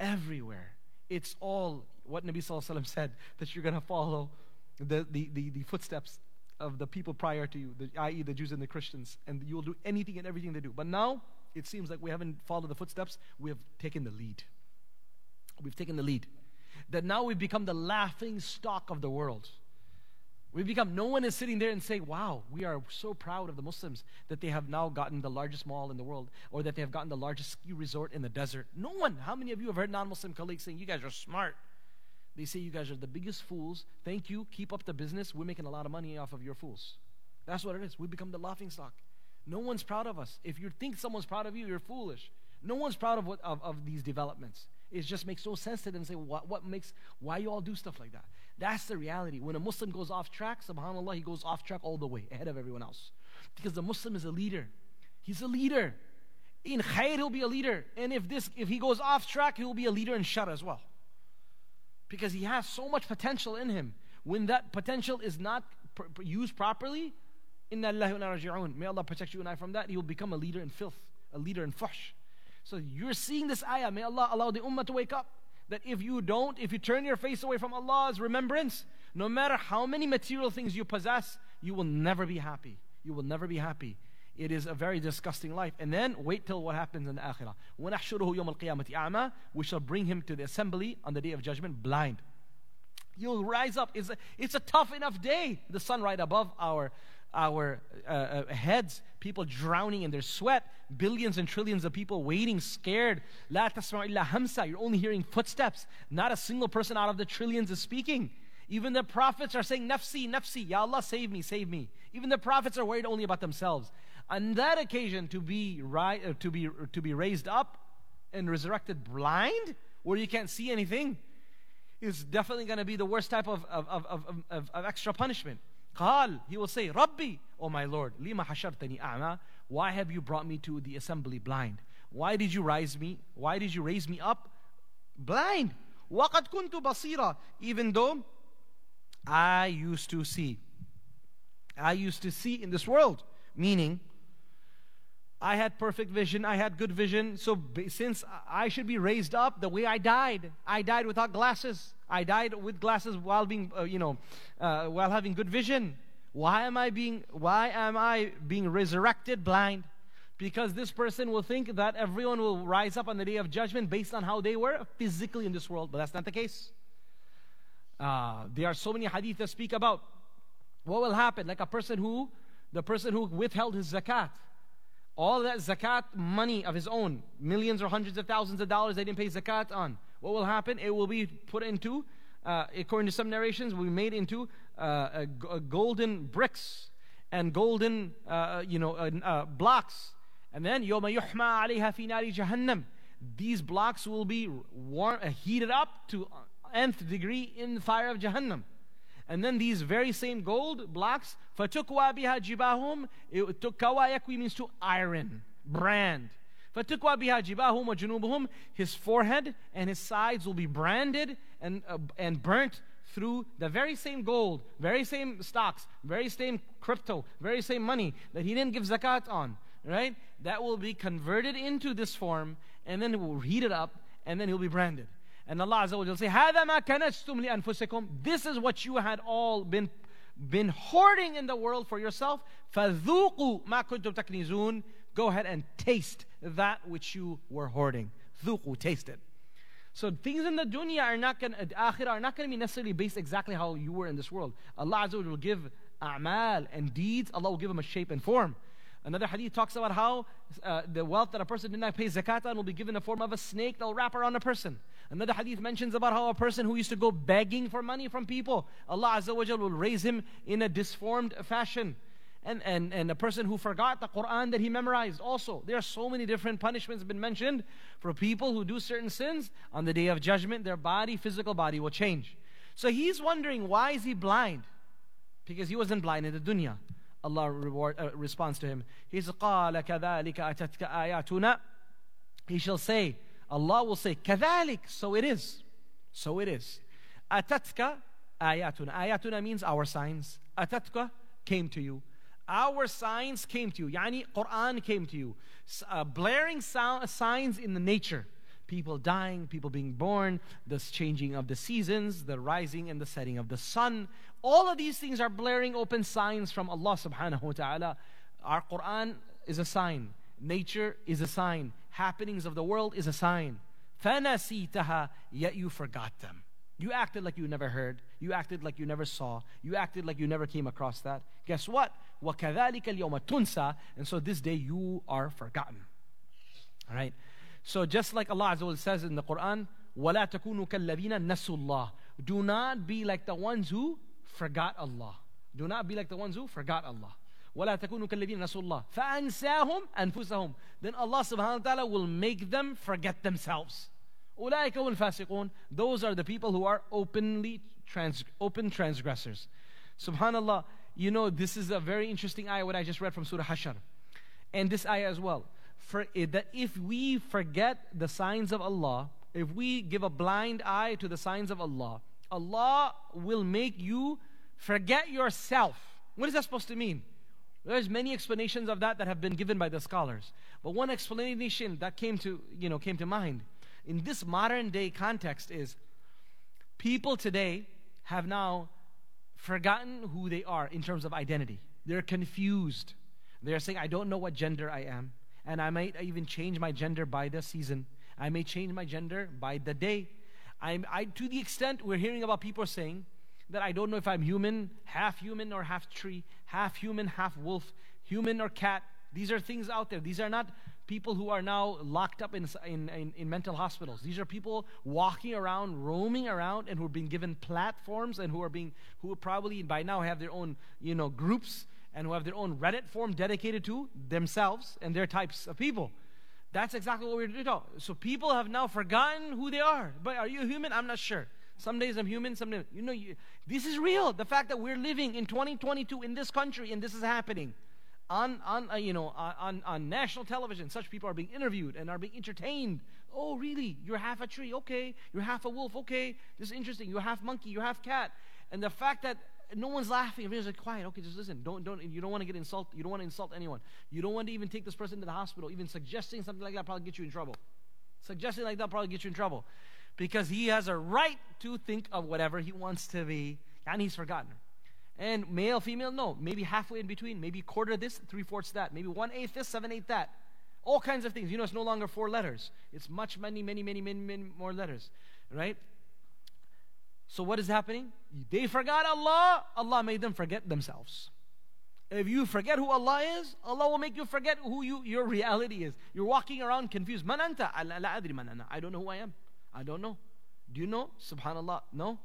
everywhere. It's all what Nabi Sallallahu said that you're going to follow the, the, the, the, footsteps of the people prior to you, the, i.e., the Jews and the Christians, and you'll do anything and everything they do. But now it seems like we haven't followed the footsteps, we have taken the lead. We've taken the lead. That now we've become the laughing stock of the world. We become, no one is sitting there and saying, wow, we are so proud of the Muslims that they have now gotten the largest mall in the world or that they have gotten the largest ski resort in the desert. No one. How many of you have heard non Muslim colleagues saying, you guys are smart? They say, you guys are the biggest fools. Thank you. Keep up the business. We're making a lot of money off of your fools. That's what it is. We become the laughing stock. No one's proud of us. If you think someone's proud of you, you're foolish. No one's proud of, what, of, of these developments. It just makes no sense to them. Say, what, what makes, why you all do stuff like that? That's the reality. When a Muslim goes off track, subhanAllah, he goes off track all the way, ahead of everyone else. Because the Muslim is a leader. He's a leader. In khair, he'll be a leader. And if this, if he goes off track, he'll be a leader in shar as well. Because he has so much potential in him. When that potential is not pr- used properly, inna Allah May Allah protect you and I from that. He will become a leader in filth, a leader in fush. So you're seeing this ayah. May Allah allow the ummah to wake up that if you don't, if you turn your face away from Allah's remembrance, no matter how many material things you possess, you will never be happy. You will never be happy. It is a very disgusting life. And then wait till what happens in the akhirah. وَنَحْشُرُهُ يَوْمَ الْقِيَامَةِ أَعْمَى We shall bring him to the assembly on the day of judgment blind. You'll rise up. It's a, it's a tough enough day. The sun right above our our uh, uh, heads, people drowning in their sweat, billions and trillions of people waiting, scared. La illa hamsa. You're only hearing footsteps. Not a single person out of the trillions is speaking. Even the prophets are saying, Nafsi, Nafsi, Ya Allah, save me, save me. Even the prophets are worried only about themselves. On that occasion, to be, ri- uh, to be, to be raised up and resurrected blind, where you can't see anything, is definitely going to be the worst type of, of, of, of, of extra punishment. قال, he will say, Rabbi, oh my Lord, lima hashartani a'ma, why have you brought me to the assembly blind? Why did you rise me? Why did you raise me up blind? وقد كنت بصيرا, even though I used to see. I used to see in this world, meaning I had perfect vision, I had good vision. So since I should be raised up the way I died, I died without glasses. I died with glasses while being, uh, you know, uh, while having good vision. Why am I being, why am I being resurrected blind? Because this person will think that everyone will rise up on the day of judgment based on how they were physically in this world, but that's not the case. Uh, there are so many hadith that speak about what will happen, like a person who, the person who withheld his zakat all that zakat money of his own, millions or hundreds of thousands of dollars they didn't pay zakat on, what will happen? It will be put into, uh, according to some narrations, will be made into uh, a, a golden bricks and golden, uh, you know, uh, uh, blocks. And then يوم يحمى عليها في نار جهنم. These blocks will be warm, uh, heated up to nth degree in the fire of Jahannam. And then these very same gold blocks, فَتُكْوَى بِهَا جِبَاهُمْ Kawa yakwi means to iron, brand. فَتُكْوَى بِهَا جِبَاهُمْ وَجُنُوبُهُم His forehead and his sides will be branded and, uh, and burnt through the very same gold, very same stocks, very same crypto, very same money that he didn't give zakat on, right? That will be converted into this form and then it will heat it up and then he'll be branded. And Allah Azza wa Jalla say, هَذَا مَا كَنَزْتُمْ لِأَنفُسِكُمْ This is what you had all been, been hoarding in the world for yourself. فَذُوقُوا مَا كُنْتُمْ تَكْنِزُونَ Go ahead and taste that which you were hoarding. ذُوقُوا, taste it. So things in the dunya are not going to, akhirah are not going to be necessarily based exactly how you were in this world. Allah Azza wa Jalla will give a'mal and deeds, Allah will give them a shape and form. Another hadith talks about how uh, the wealth that a person did not pay zakat on will be given in the form of a snake that will wrap around a person. Another hadith mentions about how a person who used to go begging for money from people, Allah Azza wa will raise him in a disformed fashion. And, and, and a person who forgot the Quran that he memorized also. There are so many different punishments been mentioned for people who do certain sins. On the day of judgment, their body, physical body will change. So he's wondering, why is he blind? Because he wasn't blind in the dunya. Allah reward, uh, responds to him. He says, قَالَ كَذَلِكَ أَتَتْكَ آيَاتُنَا He shall say, Allah will say, كَذَلِكَ So it is. So it is. أَتَتْكَ آيَاتُنَا آيَاتُنَا means our signs. أَتَتْكَ came to you. Our signs came to you. Yani Quran came to you. Uh, blaring sound, signs in the nature people dying, people being born, the changing of the seasons, the rising and the setting of the sun. All of these things are blaring open signs from Allah subhanahu wa ta'ala. Our Quran is a sign, nature is a sign, happenings of the world is a sign. فَنَسِيتَهَا Yet you forgot them. You acted like you never heard. You acted like you never saw. You acted like you never came across that. Guess what? وَكَذَلِكَ الْيَوْمَ تُنْسَى And so this day you are forgotten. All right? So just like Allah Azza wa says in the Quran, وَلَا تَكُونُوا كَالَّذِينَ نَسُوا اللَّهِ Do not be like the ones who forgot Allah. Do not be like the ones who forgot Allah. وَلَا تَكُونُوا كَالَّذِينَ نَسُوا اللَّهِ فَأَنسَاهُمْ أَنفُسَهُمْ Then Allah subhanahu wa ta'ala will make them forget themselves. أُولَٰئِكَ الْفَاسِقُونَ Those are the people who are openly trans, open transgressors. Subhanallah, you know, this is a very interesting ayah what I just read from Surah Hashar. And this ayah as well for it, that if we forget the signs of Allah, if we give a blind eye to the signs of Allah, Allah will make you forget yourself. What is that supposed to mean? There's many explanations of that that have been given by the scholars. But one explanation that came to, you know, came to mind in this modern day context is people today have now forgotten who they are in terms of identity. They're confused. They're saying, I don't know what gender I am and I might even change my gender by the season. I may change my gender by the day. I'm, I, to the extent we're hearing about people saying that I don't know if I'm human, half human or half tree, half human, half wolf, human or cat. These are things out there. These are not people who are now locked up in, in, in, in, mental hospitals. These are people walking around, roaming around, and who are being given platforms and who are being, who probably by now have their own, you know, groups and who have their own Reddit form dedicated to themselves and their types of people. That's exactly what we're doing. So people have now forgotten who they are. But are you a human? I'm not sure. Some days I'm human, some days, you know, you, this is real. The fact that we're living in 2022 in this country and this is happening on, on uh, you know, on, on national television. Such people are being interviewed and are being entertained. Oh, really? You're half a tree. Okay. You're half a wolf. Okay. This is interesting. You're half monkey. You're half cat. And the fact that no one's laughing. Everyone's like, quiet. Okay, just listen. Don't, don't. You don't want to get insulted. You don't want to insult anyone. You don't want to even take this person to the hospital. Even suggesting something like that probably get you in trouble. Suggesting like that probably get you in trouble, because he has a right to think of whatever he wants to be, and he's forgotten. And male, female, no. Maybe halfway in between. Maybe quarter this, three fourths that. Maybe one eighth this, seven eighth that. All kinds of things. You know, it's no longer four letters. It's much, many, many, many, many, many more letters, right? So what is happening? They forgot Allah, Allah made them forget themselves. If you forget who Allah is, Allah will make you forget who you, your reality is. You're walking around confused. Man anta? I don't know who I am. I don't know. Do you know? Subhanallah. No.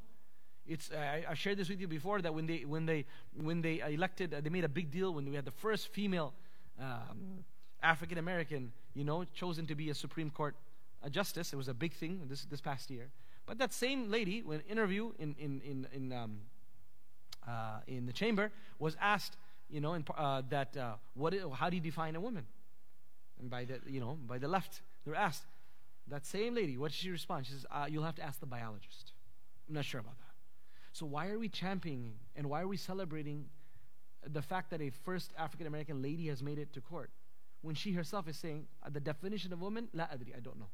It's I, I, shared this with you before that when they when they when they elected, uh, they made a big deal when we had the first female um, African American, you know, chosen to be a Supreme Court a justice. It was a big thing this this past year. But that same lady, when interview in in in in, um, uh, in the chamber, was asked, you know, in, uh, that uh, what how do you define a woman? And by the you know by the left, they're asked. That same lady, what did she respond? She says, uh, "You'll have to ask the biologist." I'm not sure about that. So why are we championing and why are we celebrating the fact that a first African American lady has made it to court when she herself is saying uh, the definition of woman? La adri, I don't know.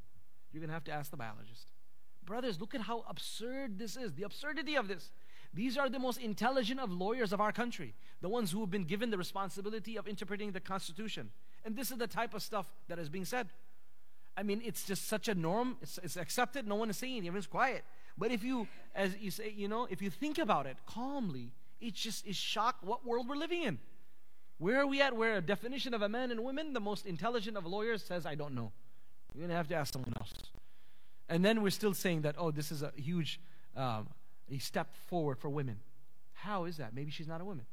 You're going to have to ask the biologist. Brothers, look at how absurd this is. The absurdity of this. These are the most intelligent of lawyers of our country, the ones who have been given the responsibility of interpreting the Constitution. And this is the type of stuff that is being said. I mean, it's just such a norm. It's, it's accepted. No one is saying Everyone's quiet. But if you, as you say, you know, if you think about it calmly, it's just is shock what world we're living in. Where are we at? Where a definition of a man and woman, the most intelligent of lawyers says, I don't know. You're going to have to ask someone else. And then we're still saying that, oh, this is a huge um, a step forward for women. How is that? Maybe she's not a woman.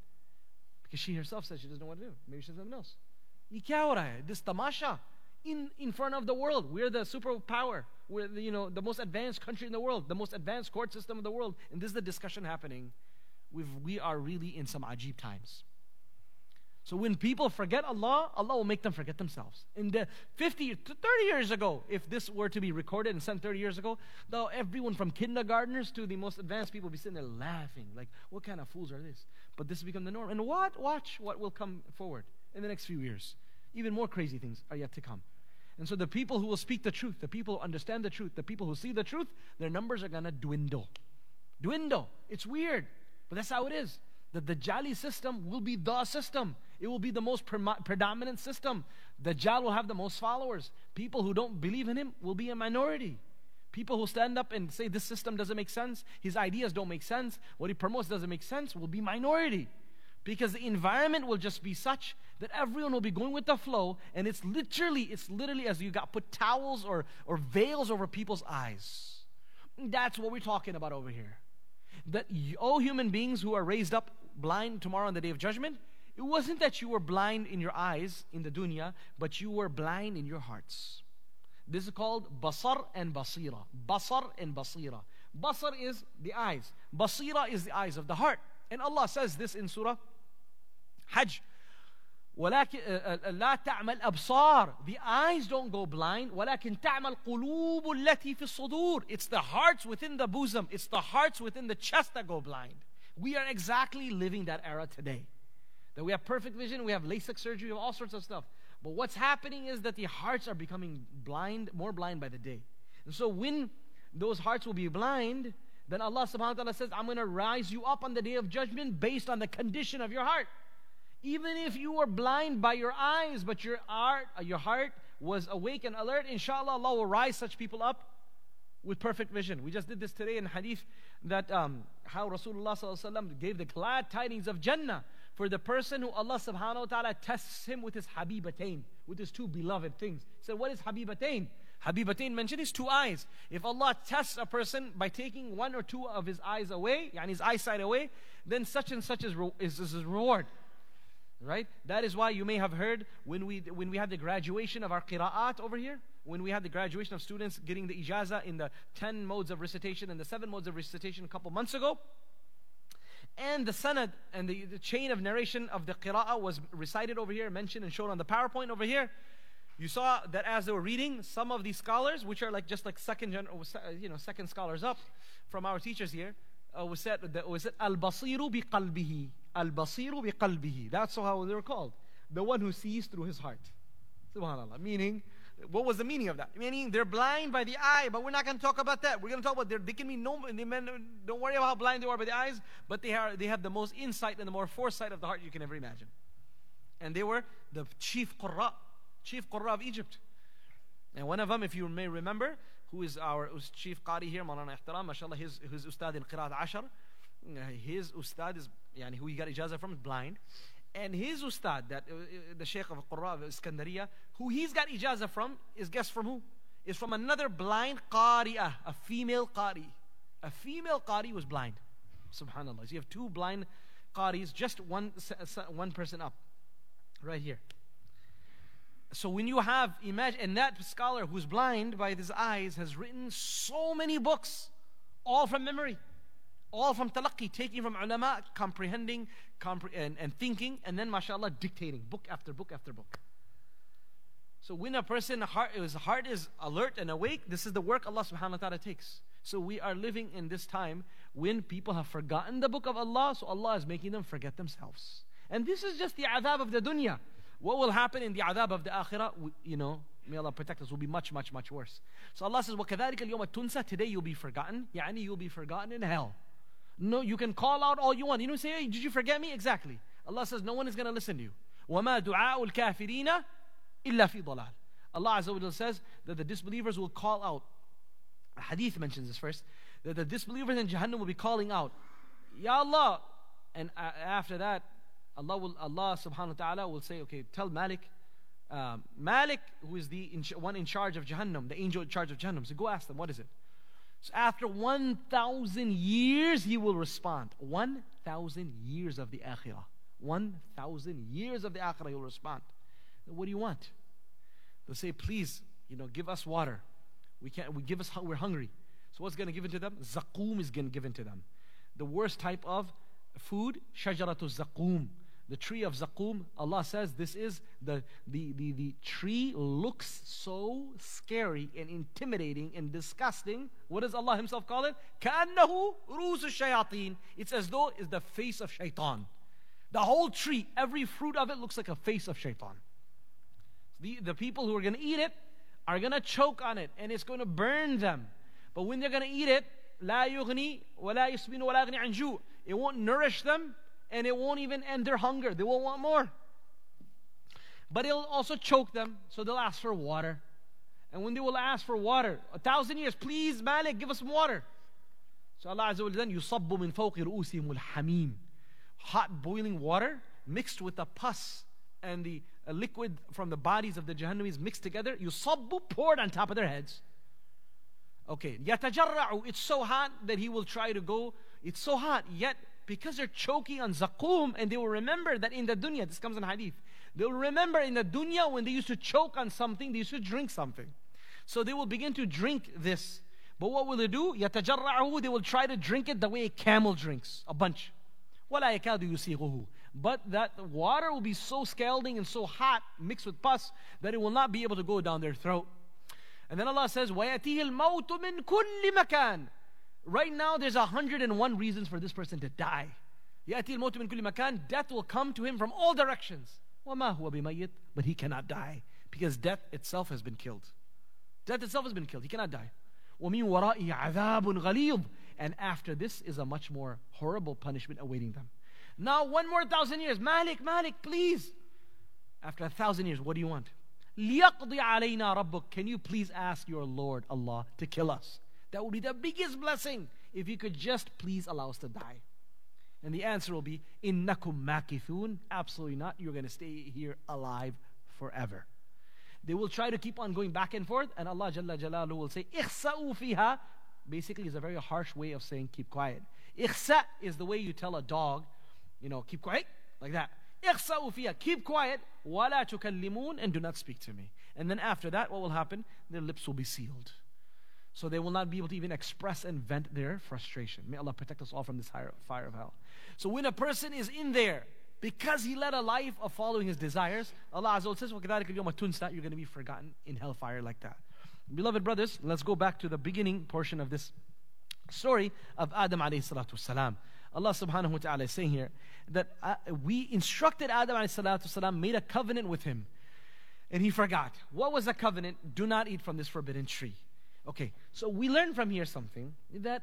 Because she herself says she doesn't know what to do. Maybe she's something else. This tamasha in, in front of the world. We're the superpower. We're the, you know, the most advanced country in the world, the most advanced court system in the world. And this is the discussion happening. We've, we are really in some ajib times. So when people forget Allah, Allah will make them forget themselves. In the 50, to 30 years ago, if this were to be recorded and sent 30 years ago, though everyone from kindergartners to the most advanced people would be sitting there laughing, like, what kind of fools are this? But this has become the norm. And what? Watch what will come forward in the next few years. Even more crazy things are yet to come. And so the people who will speak the truth, the people who understand the truth, the people who see the truth, their numbers are going to dwindle. Dwindle. It's weird, but that's how it is. The Dajjali system will be the system. It will be the most pre- predominant system. Dajjal will have the most followers. People who don't believe in him will be a minority. People who stand up and say this system doesn't make sense, his ideas don't make sense, what he promotes doesn't make sense, will be minority. Because the environment will just be such that everyone will be going with the flow, and it's literally, it's literally as you got put towels or, or veils over people's eyes. That's what we're talking about over here. That, oh, human beings who are raised up blind tomorrow on the day of judgment, it wasn't that you were blind in your eyes in the dunya, but you were blind in your hearts. This is called basar and basira. Basar and basira. Basar is the eyes. Basira is the eyes of the heart. And Allah says this in Surah Hajj. ولكن لا تعمل أبصار The eyes don't go blind ولكن تعمل قلوب التي في الصدور It's the hearts within the bosom It's the hearts within the chest that go blind We are exactly living that era today that we have perfect vision, we have LASIK surgery, we have all sorts of stuff. But what's happening is that the hearts are becoming blind, more blind by the day. And so when those hearts will be blind, then Allah subhanahu wa ta'ala says, I'm going to rise you up on the day of judgment based on the condition of your heart. Even if you were blind by your eyes, but your heart, uh, your heart was awake and alert, inshallah, Allah will rise such people up with perfect vision. We just did this today in hadith that um, how Rasulullah gave the glad tidings of Jannah for the person who Allah subhanahu wa ta'ala tests him with his habibatain, with his two beloved things. He said, What is habibatain? Habibatain mentioned his two eyes. If Allah tests a person by taking one or two of his eyes away, yani his eyesight away, then such and such is, is, is his reward. Right? That is why you may have heard when we when we had the graduation of our qira'at over here, when we had the graduation of students getting the ijaza in the 10 modes of recitation and the 7 modes of recitation a couple months ago, and the sanad and the, the chain of narration of the qira'ah was recited over here, mentioned and shown on the PowerPoint over here. You saw that as they were reading, some of these scholars, which are like just like second, gen- you know, second scholars up from our teachers here, uh, was said that was said al basiru bi qalbihi, al basiru bi qalbihi. That's how they were called, the one who sees through his heart. Subhanallah. Meaning, what was the meaning of that? Meaning they're blind by the eye, but we're not going to talk about that. We're going to talk about they can be no. men Don't worry about how blind they are by the eyes, but they are they have the most insight and the more foresight of the heart you can ever imagine. And they were the chief qurra, chief qurra of Egypt. And one of them, if you may remember, who is our chief qari here, Malana Ihtaram, mashallah, his, his ustad in Qiraat Ashar, his ustad is, yani, who he got ijazah from, is blind. And his ustad, that, uh, uh, the Shaykh of Qurra of Iskandariya, who he's got ijazah from, is guess from who? Is from another blind qari'ah, a female qari. A female qari was blind. Subhanallah. So you have two blind qaris, just one, one person up. Right here. So when you have, imagine, and that scholar who's blind by his eyes has written so many books, all from memory all from talaqi, taking from ulama, comprehending compre- and, and thinking, and then, mashallah, dictating book after book after book. So when a person heart, his heart is alert and awake, this is the work Allah subhanahu wa ta'ala takes. So we are living in this time when people have forgotten the book of Allah, so Allah is making them forget themselves. And this is just the adab of the dunya. What will happen in the adab of the akhirah, you know, may Allah protect us, will be much, much, much worse. So Allah says, وَكَذَلِكَ الْيَوْمَ تُنْسَى Today you'll be forgotten, يعني you'll be forgotten in hell. No, you can call out all you want. You know, say, hey, did you forget me? Exactly. Allah says, no one is going to listen to you. وَمَا دُعَاءُ الْكَافِرِينَ إِلَّا فِي ضَلَالٍ Allah Azza wa says that the disbelievers will call out. A hadith mentions this first. That the disbelievers in Jahannam will be calling out, Ya Allah. And uh, after that, Allah will Allah subhanahu wa ta'ala will say, okay, tell Malik, um, Malik, who is the in, one in charge of Jahannam, the angel in charge of Jahannam. So go ask them, what is it? So after 1,000 years, he will respond. 1,000 years of the akhirah. 1,000 years of the akhirah, he'll respond. What do you want? They'll say, please, you know, give us water. We can't, we give us, we're hungry. So what's going to give to them? Zaqum is going to give to them. The worst type of food, shajaratu zaqum the tree of Zaqum, Allah says this is the, the, the, the tree looks so scary and intimidating and disgusting. What does Allah Himself call it? كَأَنَّهُ رُوسُ الشَّيَاطِينَ It's as though it's the face of shaitan. The whole tree, every fruit of it looks like a face of shaitan. The, the people who are going to eat it are going to choke on it and it's going to burn them. But when they're going to eat it, لا يغني ولا يسمن ولا يغني عن It won't nourish them and it won't even end their hunger. They will want more. But it'll also choke them, so they'll ask for water. And when they will ask for water, a thousand years, please, Malik, give us some water. So Allah Azza wa then yusabbu min fawqi ru'usihim hamim Hot boiling water mixed with the pus and the uh, liquid from the bodies of the Jahannamis mixed together, yusabbu poured on top of their heads. Okay, yatajarra'u, it's so hot that he will try to go. It's so hot, yet because they're choking on zaqum and they will remember that in the dunya, this comes in hadith, they will remember in the dunya when they used to choke on something, they used to drink something. So they will begin to drink this. But what will they do? يَتَجَرَّعُهُ They will try to drink it the way a camel drinks, a bunch. وَلَا يَكَادُ يُسِيغُهُ But that water will be so scalding and so hot, mixed with pus, that it will not be able to go down their throat. And then Allah says, وَيَأْتِيهِ الْمَوْتُ مِنْ كُلِّ مَكَانٍ Right now, there's 101 reasons for this person to die. يأتي الموت من كل مكان Death will come to him from all directions. وما هو بميت But he cannot die because death itself has been killed. Death itself has been killed. He cannot die. ومن ورائه عذاب غليظ And after this is a much more horrible punishment awaiting them. Now, one more thousand years. Malik, Malik, please. After a thousand years, what do you want? ليقضي علينا ربك Can you please ask your Lord Allah to kill us? That would be the biggest blessing if you could just please allow us to die. And the answer will be, Innakum makithun. Absolutely not. You're going to stay here alive forever. They will try to keep on going back and forth, and Allah Jalla Jalalu will say, Ikhsa'u fiha. Basically, is a very harsh way of saying keep quiet. Ikhsa is the way you tell a dog, you know, keep quiet, like that. Ikhsa'u fiha. Keep quiet. Wala tukallimun. And do not speak to me. And then after that, what will happen? Their lips will be sealed. So they will not be able to even express and vent their frustration. May Allah protect us all from this fire of hell. So when a person is in there, because he led a life of following his desires, Allah Azza wa says, You're going to be forgotten in hellfire like that. Beloved brothers, let's go back to the beginning portion of this story of Adam alayhi salatu salam. Allah subhanahu wa ta'ala is saying here that uh, we instructed Adam alayhi salatu salam, made a covenant with him, and he forgot. What was the covenant? Do not eat from this forbidden tree. Okay, so we learn from here something that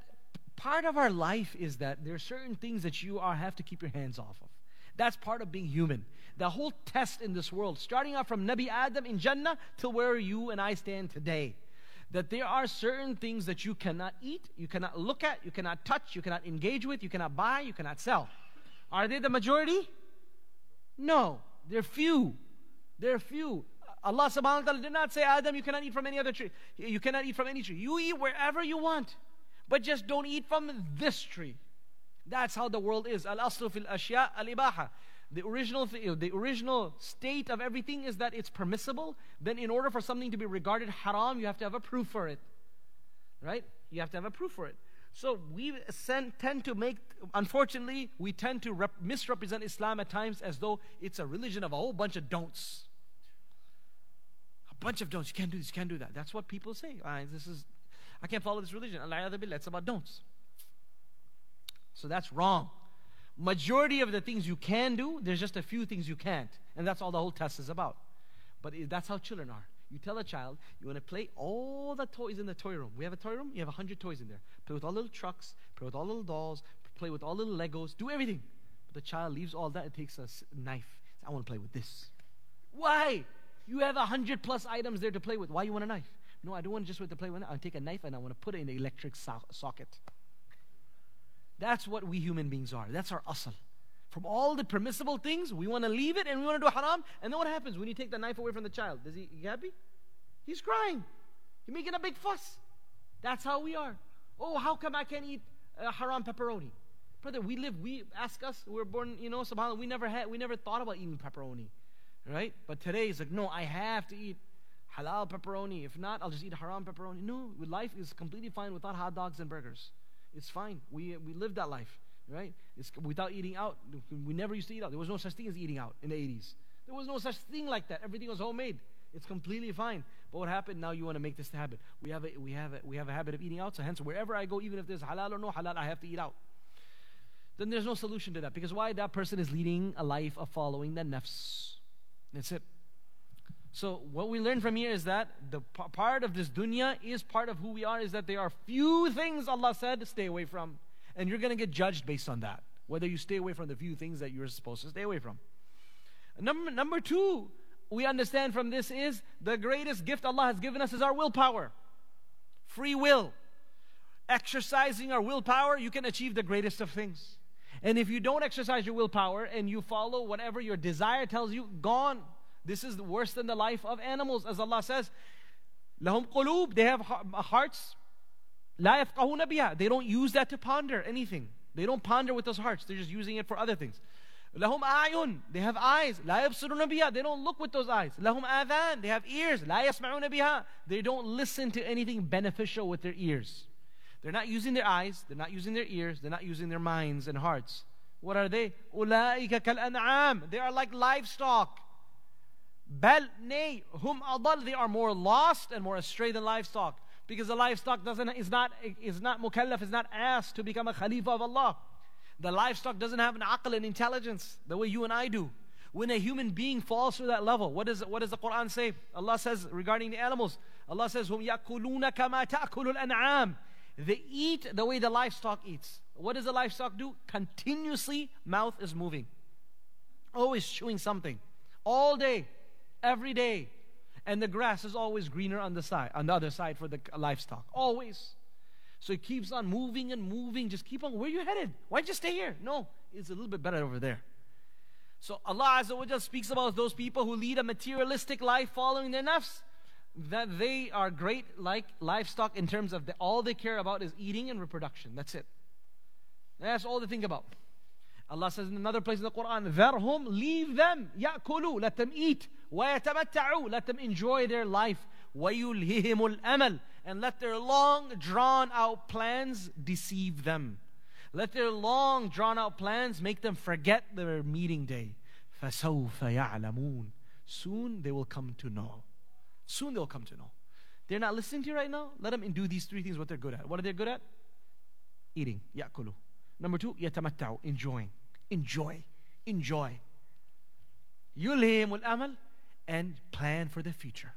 part of our life is that there are certain things that you are, have to keep your hands off of. That's part of being human. The whole test in this world, starting out from Nabi Adam in Jannah till where you and I stand today, that there are certain things that you cannot eat, you cannot look at, you cannot touch, you cannot engage with, you cannot buy, you cannot sell. Are they the majority? No, they're few. They're few. Allah subhanahu wa ta'ala did not say, Adam, you cannot eat from any other tree. You cannot eat from any tree. You eat wherever you want. But just don't eat from this tree. That's how the world is. Al aslu fil ashya al ibaha. The original, the original state of everything is that it's permissible. Then, in order for something to be regarded haram, you have to have a proof for it. Right? You have to have a proof for it. So we tend to make, unfortunately, we tend to rep- misrepresent Islam at times as though it's a religion of a whole bunch of don'ts. Bunch of don'ts. You can't do this, you can't do that. That's what people say. I, this is, I can't follow this religion. It's about don'ts. So that's wrong. Majority of the things you can do, there's just a few things you can't. And that's all the whole test is about. But that's how children are. You tell a child, you want to play all the toys in the toy room. We have a toy room, you have a hundred toys in there. Play with all little trucks, play with all little dolls, play with all little Legos, do everything. But the child leaves all that and takes a knife. I want to play with this. Why? You have a hundred plus items there to play with. Why you want a knife? No, I don't want just wait to play with it. I take a knife and I want to put it in the electric so- socket. That's what we human beings are. That's our asal. From all the permissible things, we want to leave it and we want to do haram. And then what happens when you take the knife away from the child? Does he, he happy? He's crying. He's making a big fuss. That's how we are. Oh, how come I can't eat uh, haram pepperoni? Brother, we live, we ask us, we are born, you know, subhanAllah, we never had, we never thought about eating pepperoni. Right? But today it's like, no, I have to eat halal pepperoni. If not, I'll just eat haram pepperoni. No, life is completely fine without hot dogs and burgers. It's fine. We, we live that life right? It's without eating out. We never used to eat out. There was no such thing as eating out in the 80s. There was no such thing like that. Everything was homemade. It's completely fine. But what happened? Now you want to make this habit. We have a, we have a, we have a habit of eating out. So hence, wherever I go, even if there's halal or no halal, I have to eat out. Then there's no solution to that because why? That person is leading a life of following the nafs. That's it. So what we learn from here is that the p- part of this dunya is part of who we are. Is that there are few things Allah said stay away from. And you're going to get judged based on that, whether you stay away from the few things that you're supposed to stay away from. Number, number two, we understand from this is the greatest gift Allah has given us is our willpower. Free will. Exercising our willpower, you can achieve the greatest of things. And if you don't exercise your willpower and you follow whatever your desire tells you, gone. This is worse than the life of animals, as Allah says. Lahum qulub, they have hearts, لا يفقهون بها. They don't use that to ponder anything. They don't ponder with those hearts. They're just using it for other things. لهم أعين. They have eyes. لا يبصرون بها. They don't look with those eyes. لهم آذان. They have ears. لا يسمعون بها. They don't listen to anything beneficial with their ears. They're not using their eyes, they're not using their ears, they're not using their minds and hearts. What are they? Ulaika kal an'am. They are like livestock. Bal. They are more lost and more astray than livestock because the livestock doesn't is not is not mukallaf is not asked to become a khalifa of Allah. The livestock doesn't have an aql and intelligence the way you and I do. When a human being falls to that level, what, is, what does the Quran say? Allah says regarding the animals, Allah says, yakuluna kama an'am." They eat the way the livestock eats. What does the livestock do? Continuously, mouth is moving, always chewing something, all day, every day, and the grass is always greener on the side, on the other side for the livestock. Always. So it keeps on moving and moving. Just keep on. Where you headed? Why'd you stay here? No, it's a little bit better over there. So Allah Azza wa speaks about those people who lead a materialistic life following their nafs That they are great like livestock in terms of the, all they care about is eating and reproduction. That's it. That's all they think about. Allah says in another place in the Quran, ذَرْهُمْ Leave them, يَأْكُلُوا Let them eat. وَيَتَمَتَّعُوا Let them enjoy their life. وَيُلْهِهِمُ الْأَمَلِ And let their long drawn out plans deceive them. Let their long drawn out plans make them forget their meeting day. فَسَوْفَ يَعْلَمُونَ Soon they will come to know. Soon they'll come to know. They're not listening to you right now. Let them do these three things what they're good at. What are they good at? Eating. Yakulu. Number two, yatamatta'u. Enjoying. Enjoy. Enjoy. Yulhimul amal. And plan for the future.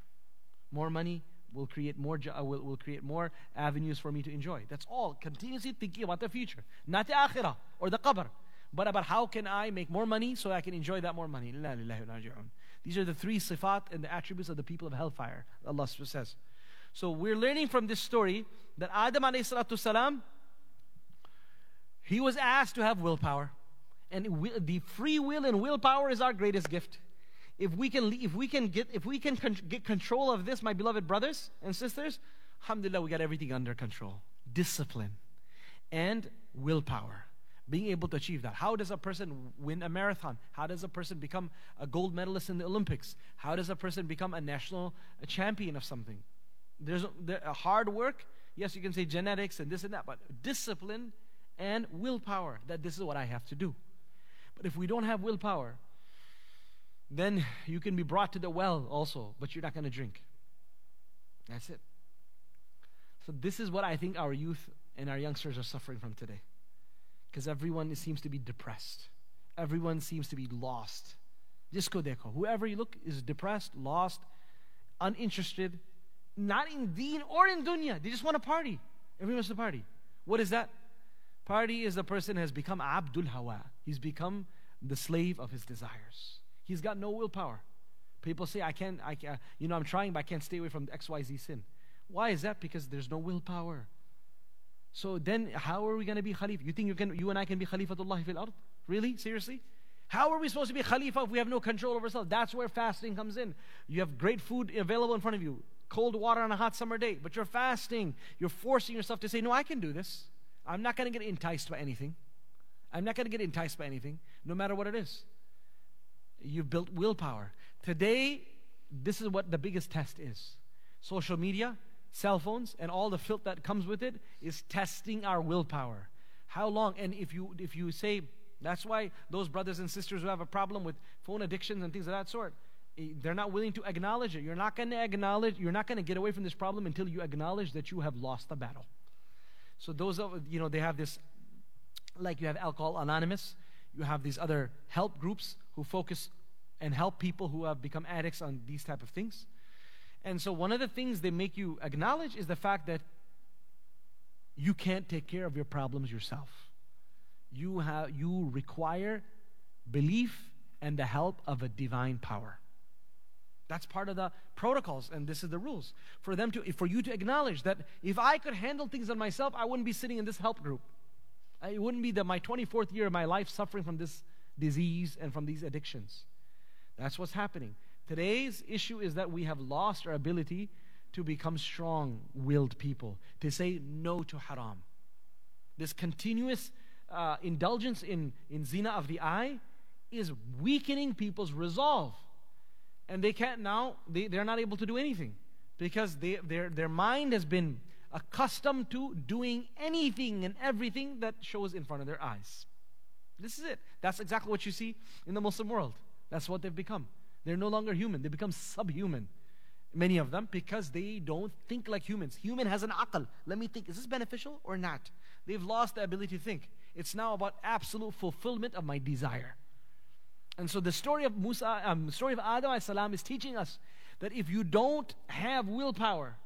More money, will create more will, will create more avenues for me to enjoy. That's all. Continuously thinking about the future, not the akhirah or the qabr, but about how can I make more money so I can enjoy that more money. These are the three sifat and the attributes of the people of hellfire. Allah says. So we're learning from this story that Adam salam, he was asked to have willpower. And the free will and willpower is our greatest gift. If we can, if we can get, if we can con- get control of this, my beloved brothers and sisters, alhamdulillah, we got everything under control. Discipline and willpower. Being able to achieve that. How does a person win a marathon? How does a person become a gold medalist in the Olympics? How does a person become a national a champion of something? There's a, there, a hard work. Yes, you can say genetics and this and that, but discipline and willpower. That this is what I have to do. But if we don't have willpower, then you can be brought to the well also, but you're not going to drink. That's it. So, this is what I think our youth and our youngsters are suffering from today. Because everyone seems to be depressed, everyone seems to be lost. Jisko dekho. Whoever you look is depressed, lost, uninterested, not in deen or in dunya. They just want to party. Everyone wants to party. What is that? Party is the person has become Abdul Hawa. He's become the slave of his desires. He's got no willpower. People say, I can't, I can't, you know, I'm trying, but I can't stay away from XYZ sin. Why is that? Because there's no willpower. So then, how are we going to be Khalifa? You think you, can, you and I can be Khalifatullah fil ard? Really? Seriously? How are we supposed to be Khalifa if we have no control over ourselves? That's where fasting comes in. You have great food available in front of you, cold water on a hot summer day, but you're fasting. You're forcing yourself to say, No, I can do this. I'm not going to get enticed by anything. I'm not going to get enticed by anything, no matter what it is. You've built willpower. Today, this is what the biggest test is social media, cell phones, and all the filth that comes with it is testing our willpower. How long? And if you if you say that's why those brothers and sisters who have a problem with phone addictions and things of that sort, eh, they're not willing to acknowledge it. You're not going to acknowledge. You're not going to get away from this problem until you acknowledge that you have lost the battle. So those of you know they have this, like you have Alcohol Anonymous, you have these other help groups who focus and help people who have become addicts on these type of things. And so one of the things they make you acknowledge is the fact that you can't take care of your problems yourself. You have you require belief and the help of a divine power. That's part of the protocols, and this is the rules. For them to, for you to acknowledge that if I could handle things on myself, I wouldn't be sitting in this help group. It wouldn't be the, my 24th year of my life suffering from this disease and from these addictions. That's what's happening. Today's issue is that we have lost our ability to become strong willed people, to say no to haram. This continuous uh, indulgence in, in zina of the eye is weakening people's resolve. And they can't now, they, they're not able to do anything because they, their, their mind has been accustomed to doing anything and everything that shows in front of their eyes. This is it. That's exactly what you see in the Muslim world. That's what they've become. They're no longer human, they become subhuman. Many of them because they don't think like humans. Human has an aql. Let me think, is this beneficial or not? They've lost the ability to think. It's now about absolute fulfillment of my desire. And so the story of Musa, um, story of Adam salam is teaching us that if you don't have willpower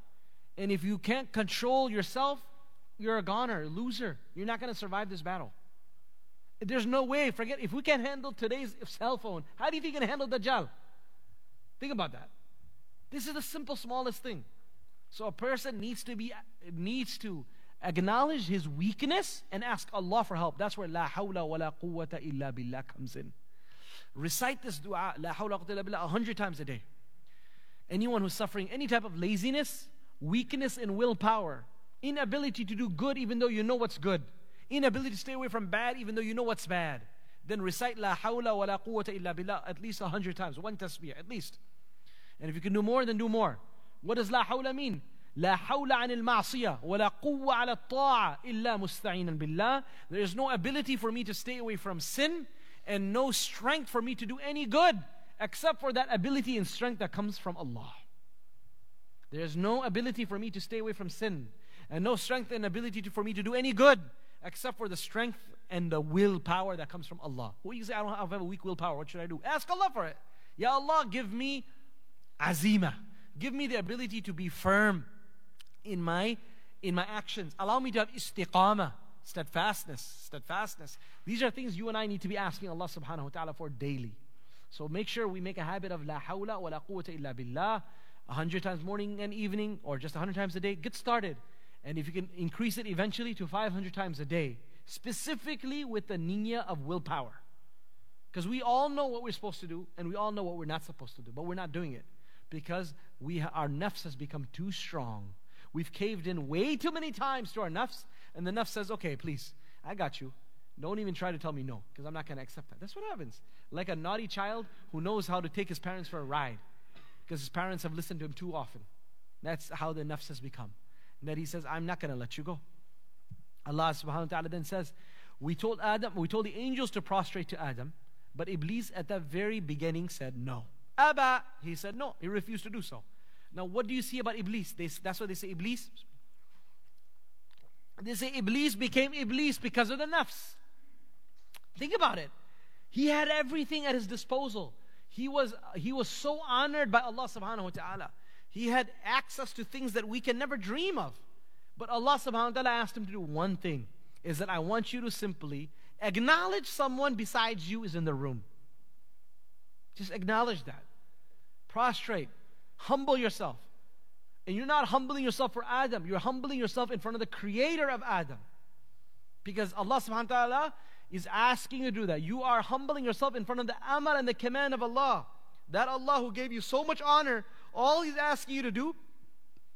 and if you can't control yourself, you're a goner, a loser. You're not going to survive this battle. There's no way. Forget if we can't handle today's cell phone. How do you think you can handle Dajjal? Think about that. This is the simple, smallest thing. So a person needs to be needs to acknowledge his weakness and ask Allah for help. That's where la hawla wa la quwwata illa billah comes in. Recite this dua, la hawla wa quwwata illa billah, a hundred times a day. Anyone who's suffering any type of laziness, weakness in willpower, inability to do good even though you know what's good, inability to stay away from bad even though you know what's bad, then recite la hawla wa la quwwata illa billah at least a hundred times, one tasbih at least. And if you can do more, then do more. What does la hawla mean? لا حول عن المعصية ولا قوة على الطاعة إلا مستعينا بالله. There is no ability for me to stay away from sin and no strength for me to do any good except for that ability and strength that comes from Allah. There is no ability for me to stay away from sin and no strength and ability to, for me to do any good except for the strength and the willpower that comes from Allah. What you say, I don't have a weak willpower. What should I do? Ask Allah for it. Ya Allah, give me azima. Give me the ability to be firm in my in my actions. Allow me to have istiqamah, steadfastness, steadfastness. These are things you and I need to be asking Allah subhanahu wa ta'ala for daily. So make sure we make a habit of la hawla wa la quwwata illa billah a hundred times morning and evening or just a hundred times a day. Get started. And if you can increase it eventually to 500 times a day, specifically with the niyyah of willpower. Because we all know what we're supposed to do, and we all know what we're not supposed to do, but we're not doing it because we our nafs has become too strong. We've caved in way too many times to our nafs, and the nafs says, "Okay, please, I got you. Don't even try to tell me no, because I'm not going to accept that." That's what happens. Like a naughty child who knows how to take his parents for a ride, because his parents have listened to him too often. That's how the nafs has become. And that he says, "I'm not going to let you go." Allah Subhanahu wa Taala then says, "We told Adam, we told the angels to prostrate to Adam." But Iblis at the very beginning said no. Abba, he said no. He refused to do so. Now, what do you see about Iblis? They, that's what they say Iblis. They say Iblis became Iblis because of the nafs. Think about it. He had everything at his disposal. He was, he was so honored by Allah subhanahu wa ta'ala. He had access to things that we can never dream of. But Allah subhanahu wa ta'ala asked him to do one thing is that I want you to simply Acknowledge someone besides you is in the room. Just acknowledge that. Prostrate. Humble yourself. And you're not humbling yourself for Adam, you're humbling yourself in front of the creator of Adam. Because Allah subhanahu wa ta'ala is asking you to do that. You are humbling yourself in front of the amr and the command of Allah. That Allah who gave you so much honor, all He's asking you to do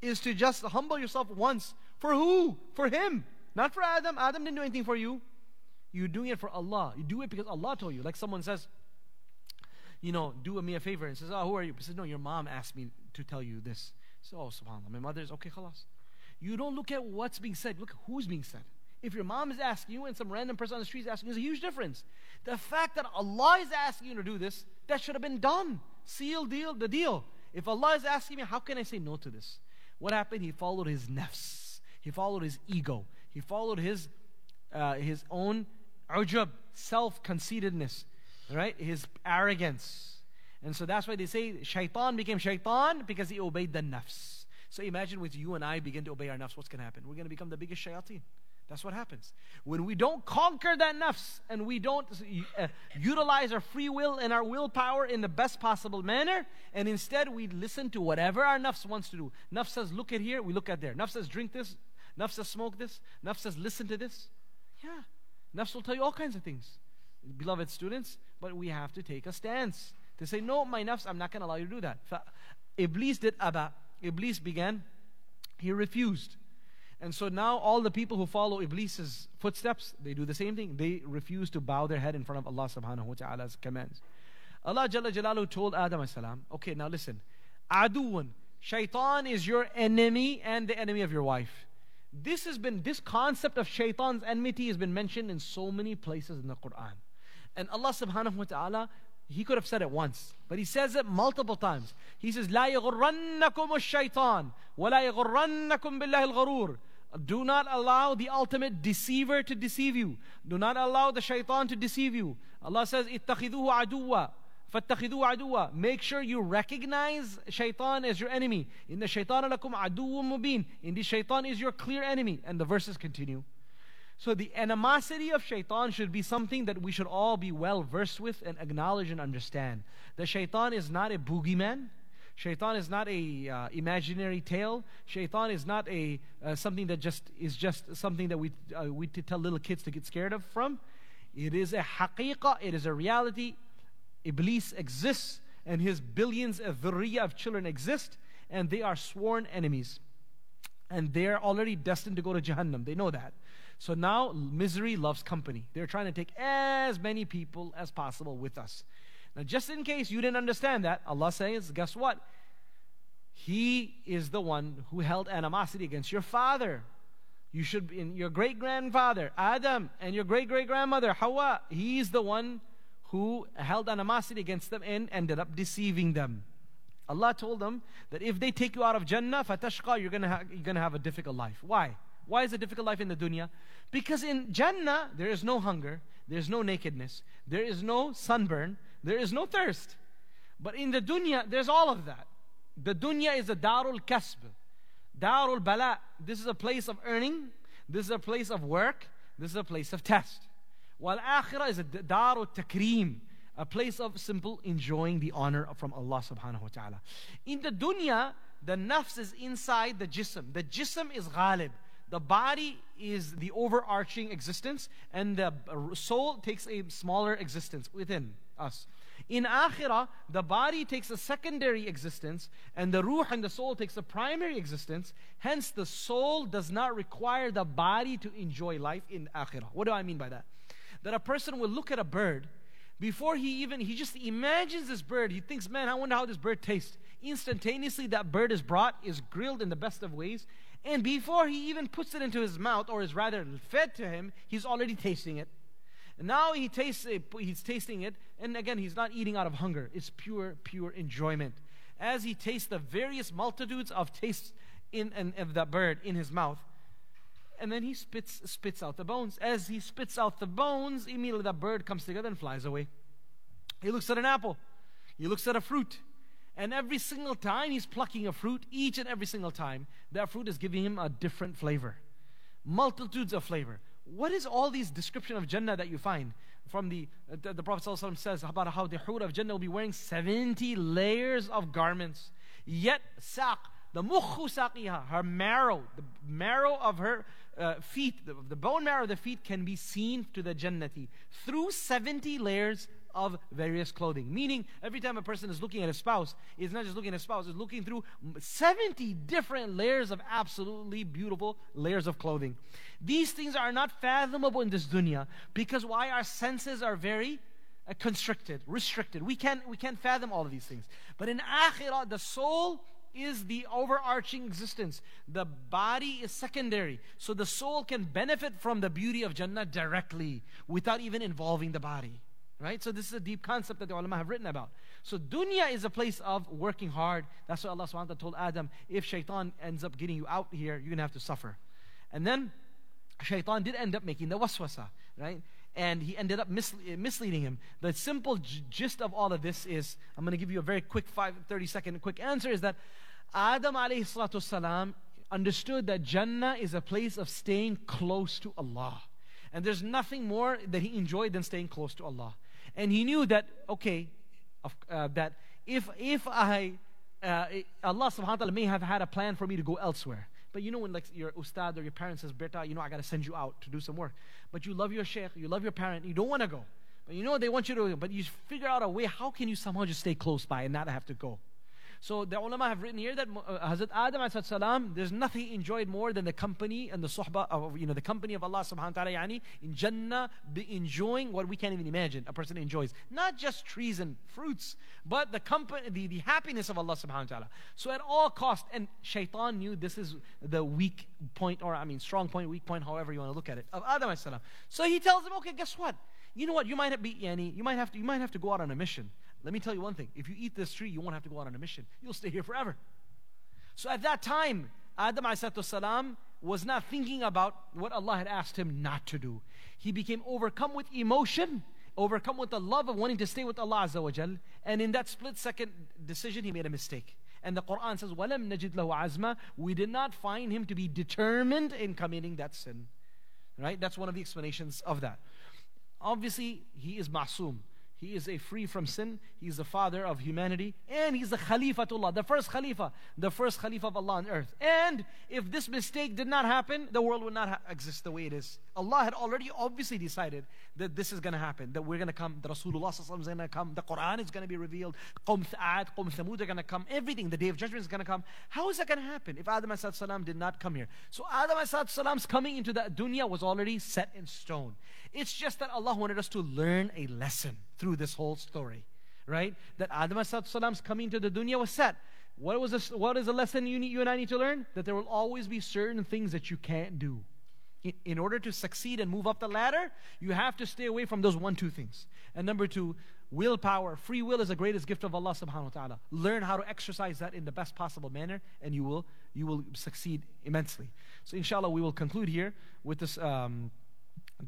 is to just humble yourself once. For who? For Him. Not for Adam. Adam didn't do anything for you. You're doing it for Allah. You do it because Allah told you. Like someone says, you know, do me a favor and says, oh, who are you? He says, no, your mom asked me to tell you this. So, oh, subhanAllah, my mother is okay, khalas. You don't look at what's being said, look at who's being said. If your mom is asking you and some random person on the street is asking you, there's a huge difference. The fact that Allah is asking you to do this, that should have been done. Seal deal, the deal. If Allah is asking me, how can I say no to this? What happened? He followed his nafs. He followed his ego. He followed his, uh, his own ujub, self conceitedness, right? His arrogance. And so that's why they say shaitan became shaitan because he obeyed the nafs. So imagine with you and I begin to obey our nafs, what's going to happen? We're going to become the biggest shayateen. That's what happens. When we don't conquer that nafs and we don't uh, utilize our free will and our willpower in the best possible manner, and instead we listen to whatever our nafs wants to do. Nafs says, look at here, we look at there. Nafs says, drink this. Nafs says, smoke this. Nafs says, listen to this. Yeah. Nafs will tell you all kinds of things, beloved students, but we have to take a stance to say, No, my nafs, I'm not going to allow you to do that. Iblis did Aba. Iblis began, he refused. And so now all the people who follow Iblis's footsteps, they do the same thing. They refuse to bow their head in front of Allah subhanahu wa ta'ala's commands. Allah Jalla Jalalu told Adam salam, okay, now listen. Aduun, shaitan is your enemy and the enemy of your wife. This has been this concept of shaitan's enmity has been mentioned in so many places in the Quran. And Allah subhanahu wa ta'ala, He could have said it once, but He says it multiple times. He says, لا يغرنكم الشيطان ولا يغرنكم بالله الغرور. Do not allow the ultimate deceiver to deceive you. Do not allow the shaitan to deceive you. Allah says, اتخذوه عدوا فاتخذوه عدوا make sure you recognize shaitan as your enemy in the shaitan lakum عدو mubin indeed shaitan is your clear enemy and the verses continue so the animosity of shaitan should be something that we should all be well versed with and acknowledge and understand the shaitan is not a boogeyman Shaitan is not a uh, imaginary tale. Shaitan is not a uh, something that just is just something that we uh, we tell little kids to get scared of from. It is a haqiqah. It is a reality. Iblis exists and his billions of dhurriya of children exist and they are sworn enemies. And they're already destined to go to Jahannam. They know that. So now misery loves company. They're trying to take as many people as possible with us. Now, just in case you didn't understand that, Allah says, guess what? He is the one who held animosity against your father. You should be in your great grandfather, Adam, and your great great grandmother, Hawa. He's the one who held animosity against them and ended up deceiving them. Allah told them that if they take you out of Jannah, fatashqa, you're gonna ha- you're gonna have a difficult life. Why? Why is it difficult life in the dunya? Because in Jannah there is no hunger, there's no nakedness, there is no sunburn, there is no thirst. But in the dunya, there's all of that. The dunya is a darul kasb, darul bala. This is a place of earning. This is a place of work. This is a place of test. While akhirah is a darul takreem, a place of simple enjoying the honor from Allah subhanahu wa ta'ala. In the dunya, the nafs is inside the jism. The jism is ghalib. The body is the overarching existence, and the soul takes a smaller existence within. us. In akhirah, the body takes a secondary existence and the ruh and the soul takes a primary existence. Hence, the soul does not require the body to enjoy life in akhirah. What do I mean by that? That a person will look at a bird before he even, he just imagines this bird. He thinks, man, I wonder how this bird tastes. Instantaneously, that bird is brought, is grilled in the best of ways. And before he even puts it into his mouth, or is rather fed to him, he's already tasting it. And now he tastes it, he's tasting it, and again, he's not eating out of hunger. It's pure, pure enjoyment. As he tastes the various multitudes of tastes in, in of that bird in his mouth, and then he spits spits out the bones. As he spits out the bones, immediately that bird comes together and flies away. He looks at an apple. He looks at a fruit. And every single time he's plucking a fruit, each and every single time, that fruit is giving him a different flavor. Multitudes of flavor. What is all these description of Jannah that you find? From the, the, the Prophet ﷺ says about how the Hur of Jannah will be wearing 70 layers of garments. Yet, saq, the mukhu saqiha, her marrow, the marrow of her uh, feet, the, the bone marrow of the feet can be seen to the Jannati through 70 layers of various clothing. Meaning, every time a person is looking at a spouse, it's not just looking at a spouse, it's looking through 70 different layers of absolutely beautiful layers of clothing. These things are not fathomable in this dunya because why our senses are very uh, constricted, restricted. We can't, we can't fathom all of these things. But in akhirah, the soul is the overarching existence. The body is secondary. So the soul can benefit from the beauty of Jannah directly without even involving the body. Right? So this is a deep concept that the ulama have written about. So dunya is a place of working hard. That's what Allah subhanahu wa ta'ala told Adam, if shaitan ends up getting you out here, you're gonna have to suffer. And then shaitan did end up making the waswasa, right? And he ended up misle- misleading him. The simple gist of all of this is, I'm gonna give you a very quick five, 30 second quick answer is that Adam alayhi salam understood that Jannah is a place of staying close to Allah. And there's nothing more that he enjoyed than staying close to Allah. And he knew that, okay, uh, that if, if I, uh, Allah subhanahu wa ta'ala may have had a plan for me to go elsewhere. But you know when like your ustad or your parent says, Berta, you know I got to send you out to do some work. But you love your sheikh, you love your parent, you don't want to go. But you know they want you to, but you figure out a way, how can you somehow just stay close by and not have to go? So the ulama have written here that uh, Hazrat Adam salam, there's nothing enjoyed more than the company and the suhbah of, you know, the company of Allah subhanahu wa ta'ala, yani, in Jannah, be enjoying what we can't even imagine a person enjoys. Not just trees and fruits, but the company, the, the happiness of Allah subhanahu wa ta'ala. So at all cost, and shaitan knew this is the weak point, or I mean strong point, weak point, however you want to look at it, of Adam salam. So he tells him, okay, guess what? You know what? You might be, yani, you might have to, you might have to go out on a mission. Let me tell you one thing if you eat this tree, you won't have to go out on a mission. You'll stay here forever. So at that time, Adam salam was not thinking about what Allah had asked him not to do. He became overcome with emotion, overcome with the love of wanting to stay with Allah Azza wa Jal, and in that split second decision, he made a mistake. And the Quran says, وَلَمْ نَجِدْ لَهُ عَزْمًا We did not find him to be determined in committing that sin. Right? That's one of the explanations of that. Obviously, he is ma'soom. He is a free from sin. He's the father of humanity. And he's the Khalifatullah, the first Khalifa, the first Khalifa of Allah on earth. And if this mistake did not happen, the world would not ha- exist the way it is. Allah had already obviously decided that this is going to happen, that we're going to come, the Rasulullah is going to come, the Quran is going to be revealed, Qum Tha'ad, Qum Thamud are going to come, everything, the day of judgment is going to come. How is that going to happen if Adam salam did not come here? So Adam salam's coming into the dunya was already set in stone. It's just that Allah wanted us to learn a lesson through this whole story, right? That Adam salam's coming to the dunya was set. What, was a, what is a lesson you, need, you and I need to learn? That there will always be certain things that you can't do in order to succeed and move up the ladder, you have to stay away from those one, two things. And number two, willpower. Free will is the greatest gift of Allah subhanahu wa ta'ala. Learn how to exercise that in the best possible manner, and you will, you will succeed immensely. So, inshallah, we will conclude here with this. Um,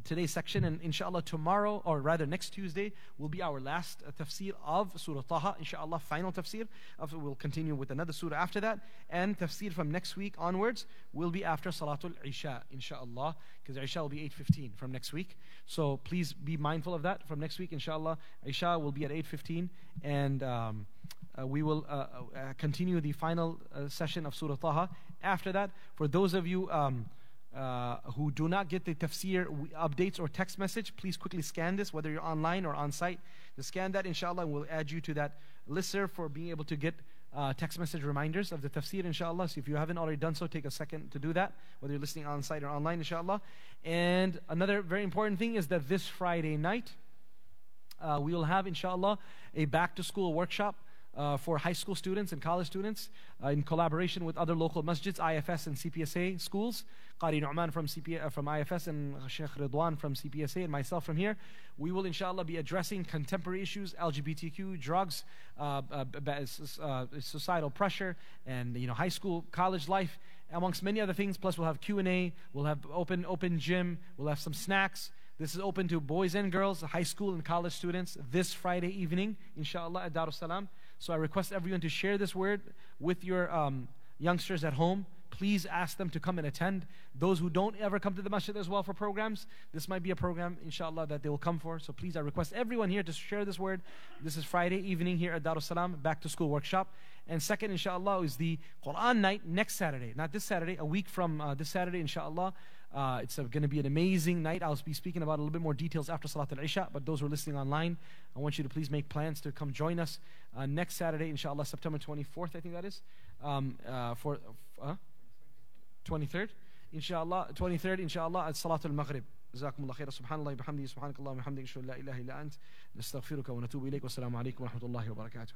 today's section, and inshallah tomorrow, or rather next Tuesday, will be our last tafsir of Surah Taha. Inshallah, final tafsir. Of, we'll continue with another surah after that, and tafsir from next week onwards will be after Salatul Isha, inshallah, because Isha will be 8:15 from next week. So please be mindful of that. From next week, inshallah, Isha will be at 8:15, and um, uh, we will uh, uh, continue the final uh, session of Surah Taha. After that, for those of you. Um, uh, who do not get the tafsir updates or text message, please quickly scan this, whether you're online or on site. Just scan that, inshallah, and we'll add you to that listserv for being able to get uh, text message reminders of the tafsir, inshallah. So if you haven't already done so, take a second to do that, whether you're listening on site or online, inshallah. And another very important thing is that this Friday night, uh, we will have, inshallah, a back to school workshop uh, for high school students and college students uh, in collaboration with other local masjids, IFS and CPSA schools. Qari Nu'man from, CP, uh, from IFS and Sheikh Ridwan from CPSA and myself from here. We will, inshallah, be addressing contemporary issues, LGBTQ, drugs, uh, uh, societal pressure, and you know, high school, college life, amongst many other things. Plus, we'll have Q&A, we'll have open, open gym, we'll have some snacks. This is open to boys and girls, high school and college students this Friday evening, inshallah, at Darus Salam. So I request everyone to share this word with your um, youngsters at home. Please ask them to come and attend. Those who don't ever come to the masjid as well for programs, this might be a program, inshallah, that they will come for. So please, I request everyone here to share this word. This is Friday evening here at Darus Salam, back to school workshop. And second, inshallah, is the Quran night next Saturday. Not this Saturday, a week from uh, this Saturday, inshallah. Uh, it's going to be an amazing night. I'll be speaking about a little bit more details after Salat al Isha. But those who are listening online, I want you to please make plans to come join us uh, next Saturday, inshallah, September 24th, I think that is, um, uh, for uh, 23rd, inshallah, 23rd, inshallah, at Salat al Maghrib. جزاكم الله خيرا سبحان الله وبحمده سبحانك اللهم وبحمدك اشهد ان لا اله الا انت نستغفرك ونتوب اليك والسلام عليكم ورحمه الله وبركاته